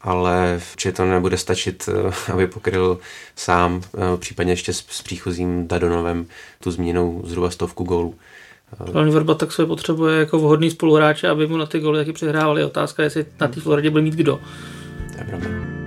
Speaker 6: ale či to nebude stačit, eh, aby pokryl sám, eh, případně ještě s, s příchozím Dadonovem tu zmíněnou zhruba stovku gólů.
Speaker 7: Hlavně Verba tak se potřebuje jako vhodný spoluhráče, aby mu na ty góly taky přihrávali. Otázka je, jestli na té Floridě bude mít kdo.
Speaker 6: To je pravda.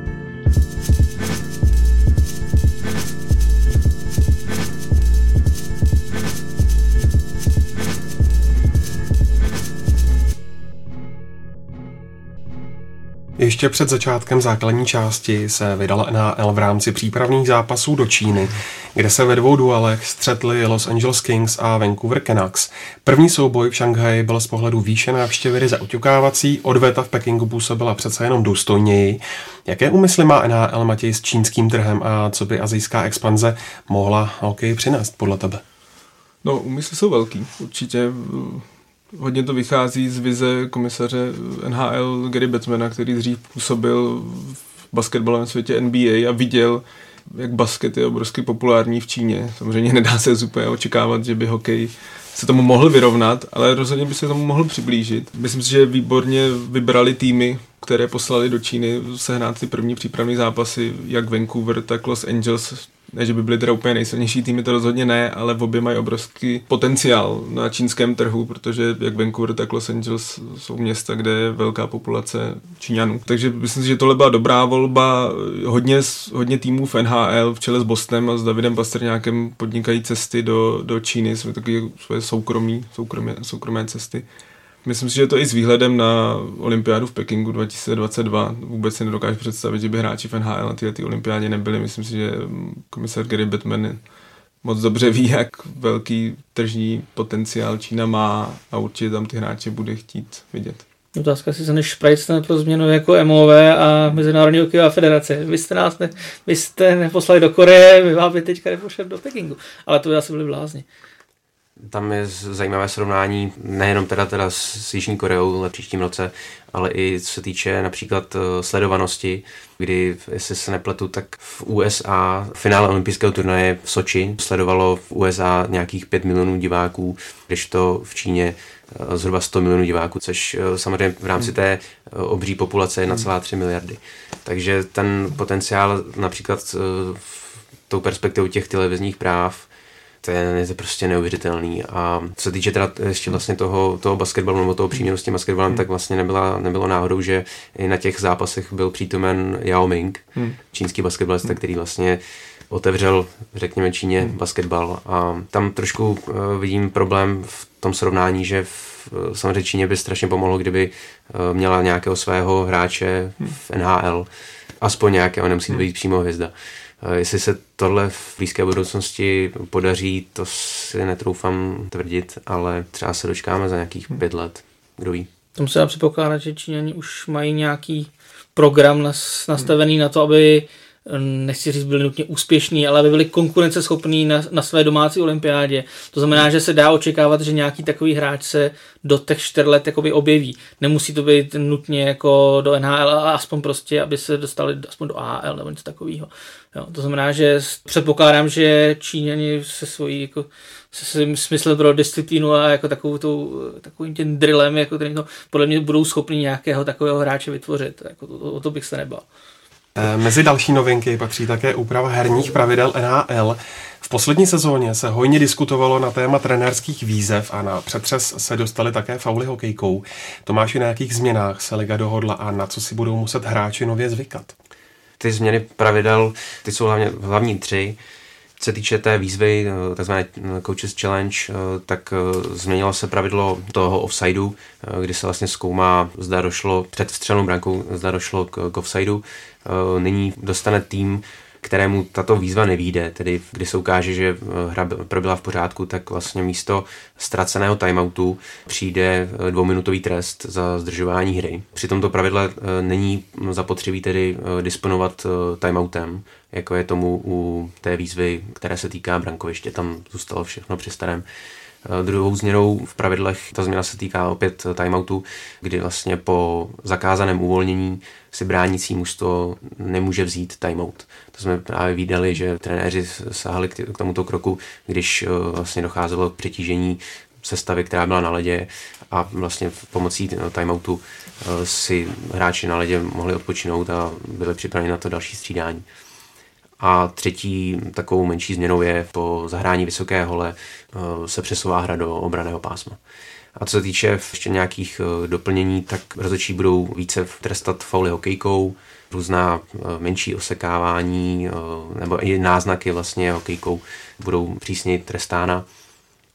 Speaker 4: Ještě před začátkem základní části se vydala NHL v rámci přípravných zápasů do Číny, kde se ve dvou duelech střetli Los Angeles Kings a Vancouver Canucks. První souboj v Šanghaji byl z pohledu výše návštěvy ryze oťukávací, odveta v Pekingu působila přece jenom důstojněji. Jaké úmysly má NHL Matěj s čínským trhem a co by azijská expanze mohla hokej přinést podle tebe?
Speaker 5: No, úmysly jsou velký. Určitě Hodně to vychází z vize komisaře NHL Gary Bettmana, který dřív působil v basketbalovém světě NBA a viděl, jak basket je obrovsky populární v Číně. Samozřejmě nedá se úplně očekávat, že by hokej se tomu mohl vyrovnat, ale rozhodně by se tomu mohl přiblížit. Myslím si, že výborně vybrali týmy, které poslali do Číny sehnat ty první přípravné zápasy, jak Vancouver, tak Los Angeles ne, že by byly teda úplně nejsilnější týmy, to rozhodně ne, ale obě mají obrovský potenciál na čínském trhu, protože jak Vancouver, tak Los Angeles jsou města, kde je velká populace Číňanů. Takže myslím si, že tohle byla dobrá volba. Hodně, hodně týmů v NHL v čele s Bostonem a s Davidem Pastrňákem podnikají cesty do, do Číny, jsou takové svoje soukromí, soukromé, soukromé cesty. Myslím si, že to i s výhledem na olympiádu v Pekingu 2022 vůbec si nedokážu představit, že by hráči v NHL na této olympiádě nebyli. Myslím si, že komisar Gary Bettman moc dobře ví, jak velký tržní potenciál Čína má a určitě tam ty hráče bude chtít vidět.
Speaker 7: Otázka si se než Šprajc pro změnu jako MOV a Mezinárodní hokejová federace. Vy jste nás ne, vy jste neposlali do Koreje, my vám teďka nepošleme do Pekingu. Ale to by asi byli blázni
Speaker 6: tam je zajímavé srovnání nejenom teda, teda s Jižní Koreou v příštím roce, ale i co se týče například eh, sledovanosti, kdy, jestli se nepletu, tak v USA finále olympijského turnaje v Soči sledovalo v USA nějakých 5 milionů diváků, když to v Číně eh, zhruba 100 milionů diváků, což eh, samozřejmě v rámci té obří populace je 1,3 miliardy. Takže ten potenciál například tou perspektivou těch televizních práv to je, prostě neuvěřitelný. A co se týče teda ještě vlastně toho, toho basketbalu nebo toho příměru s tím basketbalem, hmm. tak vlastně nebyla, nebylo náhodou, že i na těch zápasech byl přítomen Yao Ming, hmm. čínský basketbalista, hmm. který vlastně otevřel, řekněme, Číně hmm. basketbal. A tam trošku uh, vidím problém v tom srovnání, že v, samozřejmě Číně by strašně pomohlo, kdyby uh, měla nějakého svého hráče hmm. v NHL, aspoň nějakého, nemusí to být hmm. přímo hvězda. Jestli se tohle v blízké budoucnosti podaří, to si netroufám tvrdit, ale třeba se dočkáme za nějakých hmm. pět let. Kdo ví?
Speaker 7: Tomu se dá předpokládat, že Číňani už mají nějaký program nastavený na to, aby nechci říct, byli nutně úspěšní, ale aby byli konkurenceschopní na, na své domácí olympiádě. To znamená, že se dá očekávat, že nějaký takový hráč se do těch čtyř let jakoby objeví. Nemusí to být nutně jako do NHL, ale aspoň prostě, aby se dostali aspoň do AL nebo něco takového. Jo, to znamená, že předpokládám, že Číňani se svojí jako, se svým smyslem pro disciplínu a jako takovou tou, takovým tím drillem, jako to, podle mě budou schopni nějakého takového hráče vytvořit. Jako to, o to bych se nebal.
Speaker 4: Eh, mezi další novinky patří také úprava herních pravidel NHL. V poslední sezóně se hojně diskutovalo na téma trenérských výzev a na přetřes se dostali také fauly hokejkou. Tomáši, na jakých změnách se liga dohodla a na co si budou muset hráči nově zvykat?
Speaker 6: Ty změny pravidel, ty jsou hlavně hlavní tři. Se týče té výzvy, eh, takzvané Coaches Challenge, eh, tak změnilo se pravidlo toho offsideu, kdy se vlastně zkoumá, zda došlo před vstřelnou brankou, zda došlo k, k offsideu. Nyní dostane tým kterému tato výzva nevíde, tedy kdy se ukáže, že hra proběhla v pořádku, tak vlastně místo ztraceného timeoutu přijde dvouminutový trest za zdržování hry. Při tomto pravidle není zapotřebí tedy disponovat timeoutem, jako je tomu u té výzvy, které se týká brankoviště. Tam zůstalo všechno při starém. Eh, druhou změnou v pravidlech, ta změna se týká opět timeoutu, kdy vlastně po zakázaném uvolnění si bránící mužstvo nemůže vzít timeout. To jsme právě viděli, že trenéři sáhli k tomuto kroku, když eh, vlastně docházelo k přetížení sestavy, která byla na ledě a vlastně pomocí timeoutu eh, si hráči na ledě mohli odpočinout a byli připraveni na to další střídání. A třetí takovou menší změnou je po zahrání vysoké hole eh, se přesouvá hra do obraného pásma. A co se týče ještě nějakých eh, doplnění, tak rozhodčí budou více trestat fauly hokejkou, různá eh, menší osekávání nebo i náznaky vlastně hokejkou budou přísněji trestána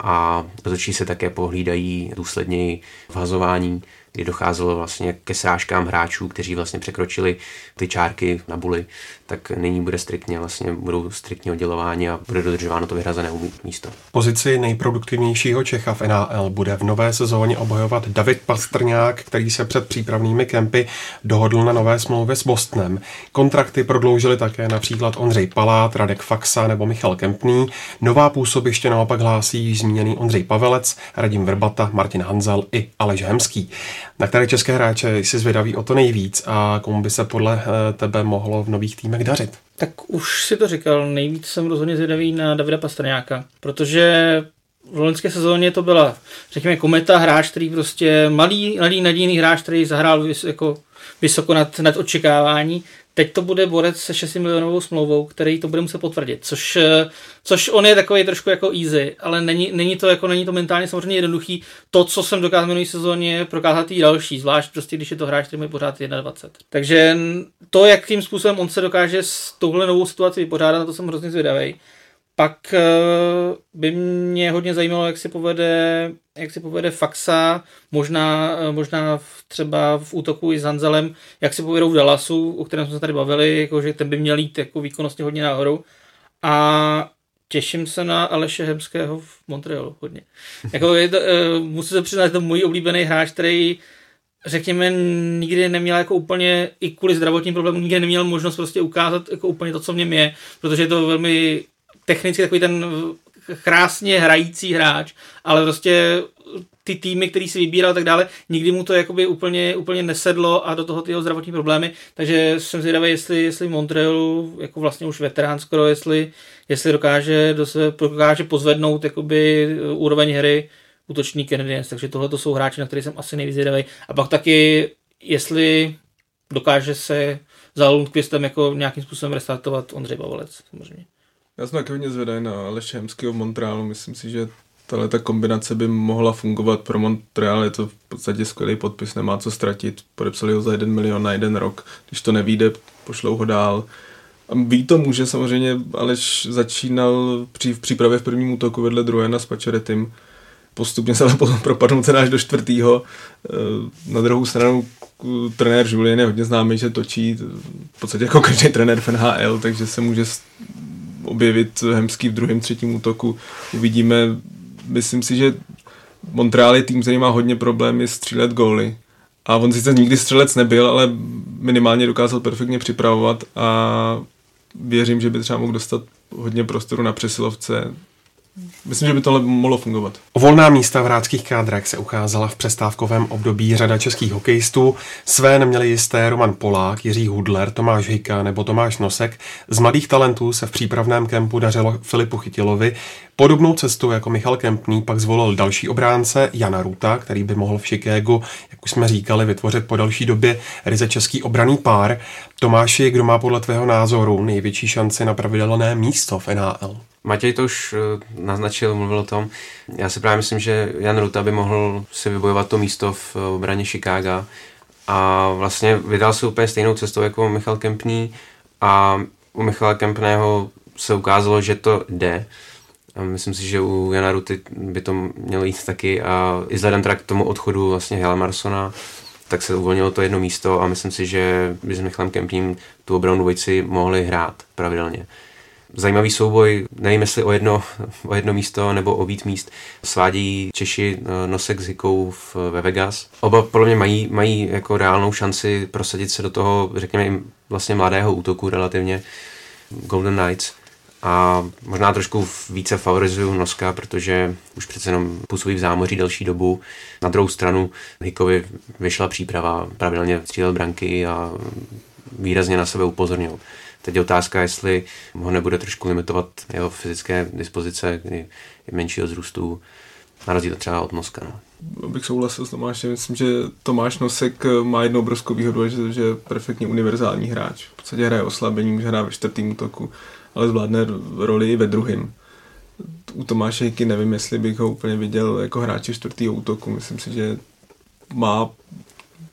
Speaker 6: a rozhodčí se také pohlídají důsledněji v hazování kdy docházelo vlastně ke srážkám hráčů, kteří vlastně překročili ty čárky na buly, tak nyní bude striktně, vlastně budou striktně oddělování a bude dodržováno to vyhrazené místo.
Speaker 4: Pozici nejproduktivnějšího Čecha v NAL bude v nové sezóně obhajovat David Pastrňák, který se před přípravnými kempy dohodl na nové smlouvě s Bostonem. Kontrakty prodloužili také například Ondřej Palát, Radek Faxa nebo Michal Kempný. Nová působiště naopak hlásí již zmíněný Ondřej Pavelec, Radim Verbata, Martin Hanzel i Aleš Hemský. Na které české hráče jsi zvědavý o to nejvíc a komu by se podle eh, tebe mohlo v nových týmech dařit?
Speaker 7: Tak už si to říkal, nejvíc jsem rozhodně zvědavý na Davida Pastrňáka, protože v loňské sezóně to byla, řekněme, kometa hráč, který prostě malý, malý nadějný hráč, který zahrál jako vysoko nad, nad očekávání Teď to bude borec se 6 milionovou smlouvou, který to bude muset potvrdit, což, eh, což on je takový trošku jako easy, ale není, není, to jako není to mentálně samozřejmě jednoduchý. To, co jsem dokázal v minulé sezóně, prokázat i další, zvlášť prostě, když je to hráč, který má pořád 21. Takže to, jakým způsobem on se dokáže s touhle novou situací vypořádat, na to jsem hrozně zvědavý. Pak eh, by mě hodně zajímalo, jak si povede, jak si povede Faxa, možná, eh, možná třeba v útoku i s Hanzelem, jak si povedou v Dallasu, o kterém jsme se tady bavili, jako, že ten by měl jít jako výkonnostně hodně nahoru. A těším se na Aleše Hemského v Montrealu hodně. [laughs] Jako je to, uh, musím se přiznat, že to můj oblíbený hráč, který řekněme, nikdy neměl jako úplně, i kvůli zdravotním problémům, nikdy neměl možnost prostě ukázat jako úplně to, co v něm je, protože je to velmi technicky takový ten krásně hrající hráč, ale prostě ty týmy, který si vybíral a tak dále, nikdy mu to jakoby úplně, úplně nesedlo a do toho ty jeho zdravotní problémy, takže jsem zvědavý, jestli, jestli Montrealu, jako vlastně už veterán skoro, jestli, jestli dokáže, dokáže pozvednout jakoby úroveň hry útočný Canadiens, takže tohle to jsou hráči, na který jsem asi nejvíc zvědavý. A pak taky, jestli dokáže se za Lundqvistem jako nějakým způsobem restartovat Ondřej Bavalec, samozřejmě.
Speaker 5: Já jsem taky hodně zvědavý na Aleše v Montrealu. Myslím si, že tahle ta kombinace by mohla fungovat pro Montreal. Je to v podstatě skvělý podpis, nemá co ztratit. Podepsali ho za jeden milion na jeden rok. Když to nevíde, pošlou ho dál. A ví to může samozřejmě, Aleš začínal při, v přípravě v prvním útoku vedle druhé s Pačeretym. Postupně se ale potom propadnul ten až do čtvrtého. Eh, na druhou stranu trenér Julien je hodně známý, že točí v podstatě jako každý trenér v NHL, takže se může objevit Hemský v druhém, třetím útoku. Uvidíme, myslím si, že Montreal je tým, který má hodně problémy střílet góly. A on sice nikdy střelec nebyl, ale minimálně dokázal perfektně připravovat a věřím, že by třeba mohl dostat hodně prostoru na přesilovce. Myslím, že by tohle mohlo fungovat.
Speaker 4: O volná místa v hráčských kádrech se ucházela v přestávkovém období řada českých hokejistů. Své neměli jisté Roman Polák, Jiří Hudler, Tomáš Hejka nebo Tomáš Nosek. Z mladých talentů se v přípravném kempu dařilo Filipu Chytilovi. Podobnou cestu jako Michal Kempný pak zvolil další obránce Jana Ruta, který by mohl v Chicagu, jak už jsme říkali, vytvořit po další době ryze český obraný pár. Tomáši, kdo má podle tvého názoru největší šanci na pravidelné místo v NHL?
Speaker 6: Matěj to už eh, naznačil, mluvil o tom. Já si právě myslím, že Jan Ruta by mohl si vybojovat to místo v eh, obraně Chicaga a vlastně vydal se úplně stejnou cestou jako Michal Kempný a u Michala Kempného se ukázalo, že to jde. Myslím si, že u Jana Ruty by to mělo jít taky a i vzhledem k tomu odchodu vlastně Marsona tak se uvolnilo to jedno místo a myslím si, že by s Michalem Kempním tu obranu dvojici mohli hrát pravidelně. Zajímavý souboj, nevím jestli o jedno, o jedno místo nebo o víc míst, svádí Češi eh, Nosek s Hikou v, ve Vegas. Oba podle mě mají, mají jako reálnou šanci prosadit se do toho, řekněme, vlastně mladého útoku relativně Golden Knights a možná trošku více favorizuju Noska, protože už přece jenom působí v zámoří delší dobu. Na druhou stranu Hikovi vyšla příprava, pravidelně střílel branky a výrazně na sebe upozornil. Teď je otázka, jestli ho nebude trošku limitovat jeho fyzické dispozice, kdy je menšího zrůstu, na rozdíl třeba od Noska. No.
Speaker 5: Abych souhlasil s Tomášem, myslím, že Tomáš Nosek má jednu obrovskou výhodu, že, že je perfektně univerzální hráč. V podstatě hraje oslabení, může hrát ve čtvrtém útoku, ale zvládne roli i ve druhém. U Tomáše Hiky nevím, jestli bych ho úplně viděl jako hráče čtvrtého útoku. Myslím si, že má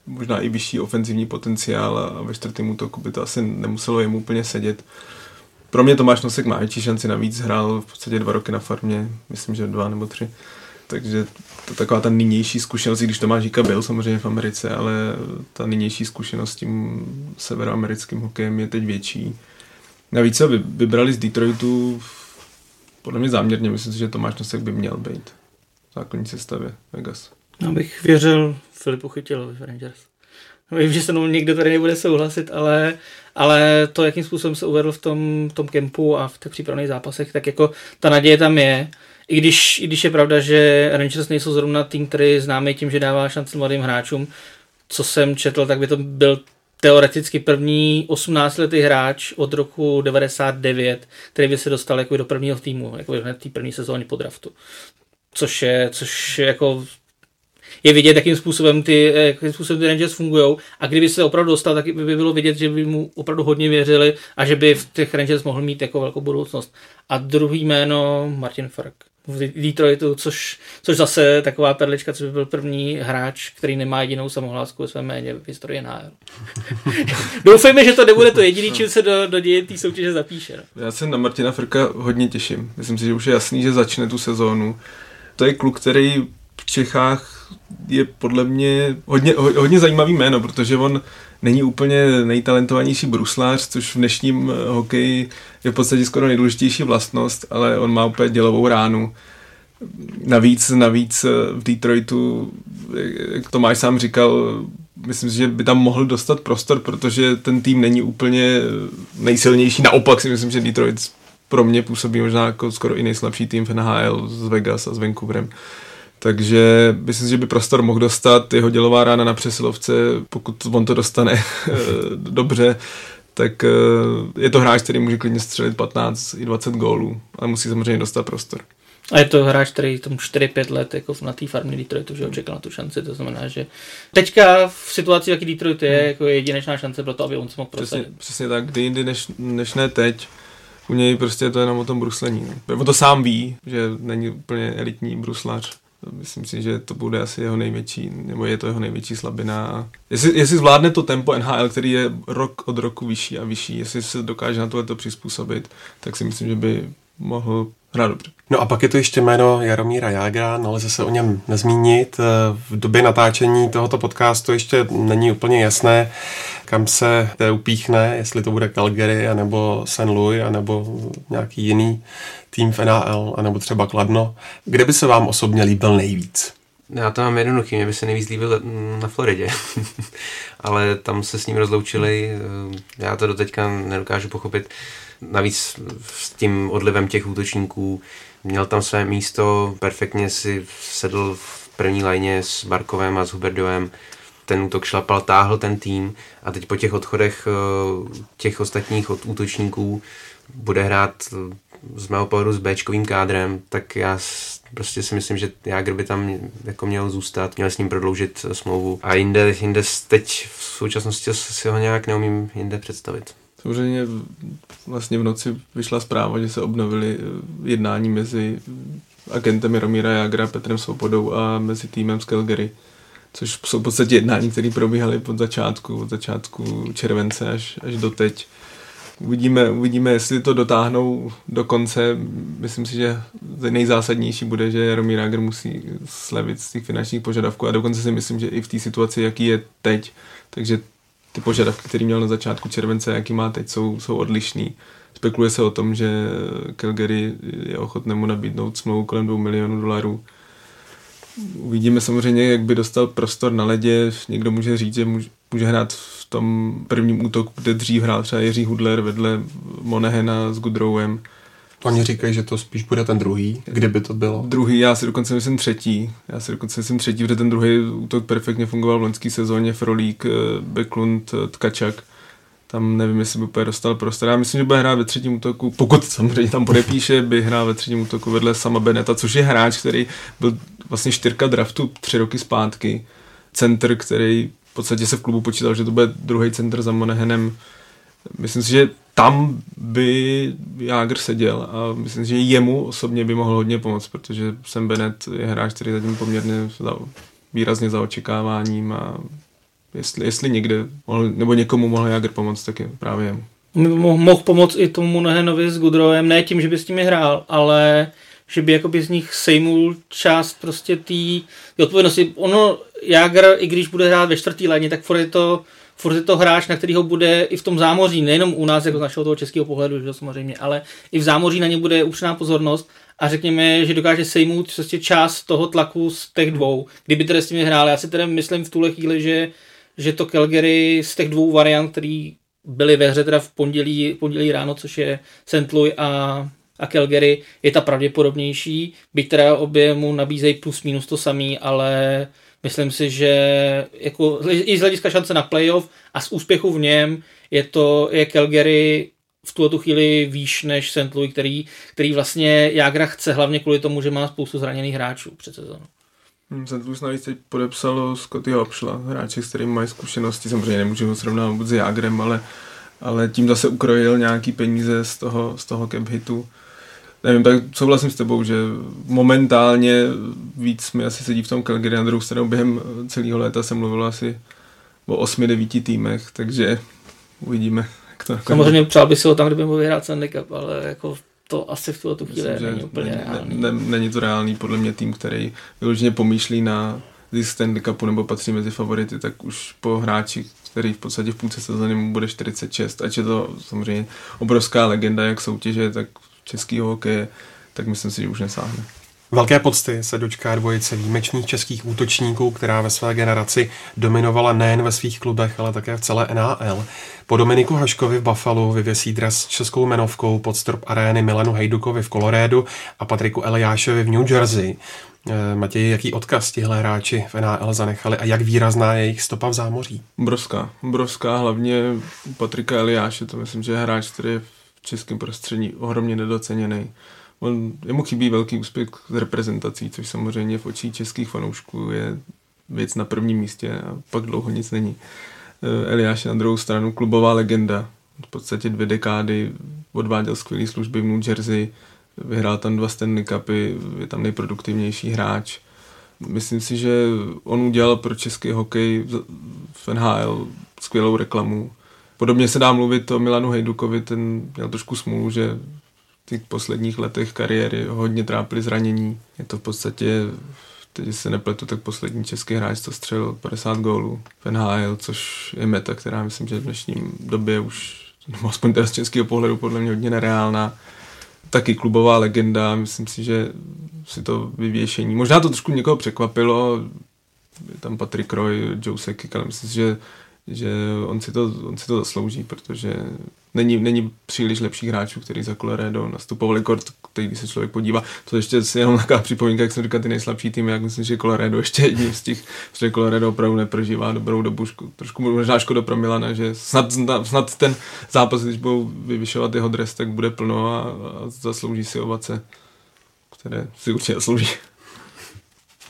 Speaker 5: možná i vyšší ofenzivní potenciál a ve čtvrtém útoku by to asi nemuselo jemu úplně sedět. Pro mě Tomáš Nosek má větší šanci navíc, hrál v podstatě dva roky na farmě, myslím, že dva nebo tři. Takže to taková ta nynější zkušenost, když Tomáš Žíka byl samozřejmě v Americe, ale ta nynější zkušenost s tím severoamerickým hokejem je teď větší. Navíc se vybrali z Detroitu podle mě záměrně, myslím si, že Tomáš Nosek by měl být v základní sestavě Vegas.
Speaker 7: Abych věřil Filipu Chytilovi v Rangers. Vím, že se mnou někdo tady nebude souhlasit, ale, ale to, jakým způsobem se uvedl v tom, v tom kempu a v těch přípravných zápasech, tak jako ta naděje tam je. I když, i když je pravda, že Rangers nejsou zrovna tým, který známý tím, že dává šanci mladým hráčům, co jsem četl, tak by to byl teoreticky první 18-letý hráč od roku 99, který by se dostal jako do prvního týmu, jako hned té první sezóny po draftu. Což je, což je jako je vidět, jakým způsobem ty, jakým způsobem ty Rangers fungují. A kdyby se opravdu dostal, tak by bylo vidět, že by mu opravdu hodně věřili a že by v těch Rangers mohl mít jako velkou budoucnost. A druhý jméno Martin Fark v Detroitu, což, což zase taková perlička, což by byl první hráč, který nemá jedinou samohlásku ve svém jméně v historii NHL. [laughs] Doufejme, že to nebude to jediný, čím se do, do děje té soutěže zapíše. No.
Speaker 5: Já se na Martina Frka hodně těším. Myslím si, že už je jasný, že začne tu sezónu. To je kluk, který v Čechách je podle mě hodně, hodně zajímavý jméno, protože on není úplně nejtalentovanější bruslář, což v dnešním eh, hokeji je v podstatě skoro nejdůležitější vlastnost, ale on má úplně dělovou ránu. Navíc, navíc eh, v Detroitu, jak Tomáš sám říkal, myslím si, že by tam mohl dostat prostor, protože ten tým není úplně nejsilnější. Naopak si myslím, že Detroit pro mě působí možná jako skoro i nejslabší tým v NHL z Vegas a s Vancouverem. Takže myslím, že by prostor mohl dostat jeho dělová rána na přesilovce, pokud on to dostane [laughs] eh, dobře, tak eh, je to hráč, který může klidně střelit 15 i 20 gólů, ale musí samozřejmě dostat prostor.
Speaker 7: A je to hráč, který tomu 4-5 let jako na té farmě Detroitu, že očekal na tu šanci, to znamená, že teďka v situaci, jaký Detroit je, hmm. jako jedinečná šance pro to, aby on se mohl
Speaker 5: prosadit. Přesně, přesně tak, kdy jindy než, než ne teď. U něj prostě je to jenom o tom bruslení. No. On to sám ví, že není úplně elitní bruslař. Myslím si, že to bude asi jeho největší, nebo je to jeho největší slabina. Jestli, jestli zvládne to tempo NHL, který je rok od roku vyšší a vyšší, jestli se dokáže na tohle přizpůsobit, tak si myslím, že by mohl hrát dobře.
Speaker 4: No a pak je to ještě jméno Jaromíra Jágra, ale se o něm nezmínit. V době natáčení tohoto podcastu ještě není úplně jasné, kam se to upíchne, jestli to bude Calgary, anebo St. Louis, anebo nějaký jiný tým v NHL, anebo třeba Kladno. Kde by se vám osobně líbil nejvíc?
Speaker 6: Já to mám jednoduchý, mě by se nejvíc líbil na Floridě, [laughs] ale tam se s ním rozloučili, já to doteďka nedokážu pochopit. Navíc s tím odlivem těch útočníků měl tam své místo, perfektně si sedl v první lajně s Barkovem a s Huberdovem, ten útok šlapal, táhl ten tým a teď po těch odchodech eh, těch ostatních od útočníků bude hrát eh, z mého pohledu s Bčkovým kádrem, tak já prostě si myslím, že Jágr by tam jako měl zůstat, měl s ním prodloužit eh, smlouvu a jinde, jinde teď v současnosti si ho nějak neumím jinde představit.
Speaker 5: Samozřejmě vlastně v noci vyšla zpráva, že se obnovili jednání mezi agentem Jaromíra Jagra, Petrem Svobodou a mezi týmem z Calgary což jsou v podstatě jednání, které probíhaly od začátku, od začátku července až, až do teď. Uvidíme, uvidíme, jestli to dotáhnou do konce. Myslím si, že nejzásadnější bude, že Jaromír Jágr musí slevit z těch finančních požadavků a dokonce si myslím, že i v té situaci, jaký je teď, takže ty požadavky, které měl na začátku července, jaký má teď, jsou, jsou odlišný. Spekuluje se o tom, že Calgary je ochotné mu nabídnout smlouvu kolem 2 milionů dolarů. Uvidíme samozřejmě, jak by dostal prostor na ledě. Někdo může říct, že může hrát v tom prvním útoku, kde dřív hrál třeba Jiří Hudler vedle Monehena s Goodrowem.
Speaker 4: Oni říkají, že to spíš bude ten druhý. Kdyby to bylo?
Speaker 5: Druhý, já si dokonce myslím třetí. Já si dokonce myslím třetí, protože ten druhý útok perfektně fungoval v loňské sezóně. Frolík, eh, Beklund, eh, Tkačak. Tam nevím, jestli by úplně dostal prostor. Já myslím, že bude hrát ve třetím útoku, pokud samozřejmě tam podepíše, by hrál ve třetím útoku vedle sama Beneta, což je hráč, který byl vlastně čtyřka draftu tři roky zpátky. Center, který v podstatě se v klubu počítal, že to bude druhý center za Monehenem. Myslím si, že tam by Jágr seděl a myslím že jemu osobně by mohl hodně pomoct, protože Sam Bennett je hráč, který zatím poměrně za, výrazně za očekáváním a jestli, jestli někde mohl, nebo někomu mohl Jágr pomoct, tak je právě jemu.
Speaker 7: Mohl, pomoct i tomu Nehenovi s Gudrojem, ne tím, že by s nimi hrál, ale že by jakoby z nich sejmul část prostě té odpovědnosti. Ono, Jágr, i když bude hrát ve čtvrtý léně, tak furt je to furt je to hráč, na kterýho bude i v tom zámoří, nejenom u nás, jako z našeho toho českého pohledu, že samozřejmě, ale i v zámoří na ně bude upřená pozornost a řekněme, že dokáže sejmout prostě část toho tlaku z těch dvou, kdyby tedy s nimi hrál. Já si tedy myslím v tuhle chvíli, že, že to Calgary z těch dvou variant, který byly ve hře teda v pondělí, pondělí ráno, což je St. Louis a, a Calgary, je ta pravděpodobnější, byť teda obě mu nabízejí plus minus to samý, ale Myslím si, že jako, i z hlediska šance na playoff a z úspěchu v něm je to je Calgary v tuto chvíli výš než St. Louis, který, který vlastně Jagra chce hlavně kvůli tomu, že má spoustu zraněných hráčů před sezónou.
Speaker 5: Hmm, St. Louis navíc teď podepsalo Scotty Hopšla, hráči, s kterými mají zkušenosti, samozřejmě nemůžu ho srovnávat s Jagrem, ale, ale tím zase ukrojil nějaký peníze z toho, z toho cap hitu nevím, tak souhlasím s tebou, že momentálně víc mi asi sedí v tom Calgary, na druhou stranu během celého léta jsem mluvil asi o osmi, devíti týmech, takže uvidíme.
Speaker 7: Jak to Samozřejmě přál by si ho tam, kdyby mohl vyhrát Stanley Cup, ale jako to asi v tuhle chvíli Myslím, není úplně
Speaker 5: není,
Speaker 7: reálný.
Speaker 5: Ne, ne, není to reálný, podle mě tým, který vyloženě pomýšlí na zisk Stanley Cupu nebo patří mezi favority, tak už po hráči, který v podstatě v půlce sezóny mu bude 46, ať je to samozřejmě obrovská legenda jak soutěže, tak českého hokeje, tak myslím si, že už nesáhne.
Speaker 4: Velké pocty se dočká dvojice výjimečných českých útočníků, která ve své generaci dominovala nejen ve svých klubech, ale také v celé NHL. Po Dominiku Haškovi v Buffalo vyvěsí dres s českou jmenovkou pod strop arény Milanu Hejdukovi v Kolorédu a Patriku Eliášovi v New Jersey. Eh, Matěj, jaký odkaz tihle hráči v NHL zanechali a jak výrazná je jejich stopa v zámoří?
Speaker 5: Obrovská, obrovská, hlavně Patrika Eliáše, to myslím, že je hráč, který je českém prostředí ohromně nedoceněný. On, jemu chybí velký úspěch s reprezentací, což samozřejmě v očích českých fanoušků je věc na prvním místě a pak dlouho nic není. Eh, Eliáš je na druhou stranu klubová legenda. V podstatě dvě dekády odváděl skvělé služby v New Jersey, vyhrál tam dva Stanley Cupy, je tam nejproduktivnější hráč. Myslím si, že on udělal pro český hokej v NHL skvělou reklamu Podobně se dá mluvit o Milanu Hejdukovi, ten měl trošku smůlu, že v těch posledních letech kariéry hodně trápili zranění. Je to v podstatě, teď se nepletu, tak poslední český hráč to střelil 50 gólů v NHL, což je meta, která myslím, že v dnešním době už, no aspoň teda z českého pohledu, podle mě hodně nereálná. Taky klubová legenda, myslím si, že si to vyvěšení. Možná to trošku někoho překvapilo, je tam Patrick Roy, Joe Sekik, ale myslím si, že že on si to, on si to zaslouží, protože není, není příliš lepších hráčů, kteří za Colorado nastupovali kort, který když se člověk podívá. To ještě je jenom taková připomínka, jak jsem říkal, ty nejslabší týmy, jak myslím, že Colorado ještě jedním z těch, protože Colorado opravdu neprožívá dobrou dobu, trošku možná škoda pro Milana, že snad, snad ten zápas, když budou vyvyšovat jeho dres, tak bude plno a, a zaslouží si ovace, které si určitě zaslouží.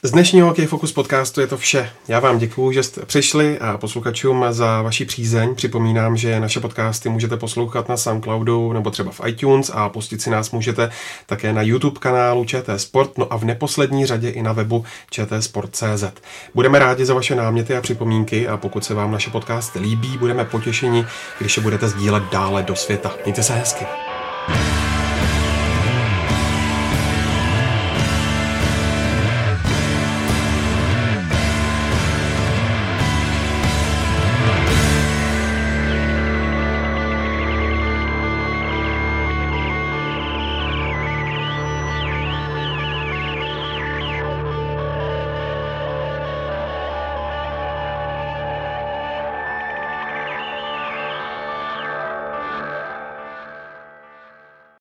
Speaker 4: Z dnešního Hokej Focus podcastu je to vše. Já vám děkuju, že jste přišli a posluchačům za vaši přízeň. Připomínám, že naše podcasty můžete poslouchat na Soundcloudu nebo třeba v iTunes a pustit si nás můžete také na YouTube kanálu ČT Sport, no a v neposlední řadě i na webu čtsport.cz. Budeme rádi za vaše náměty a připomínky a pokud se vám naše podcasty líbí, budeme potěšeni, když je budete sdílet dále do světa. Mějte se hezky.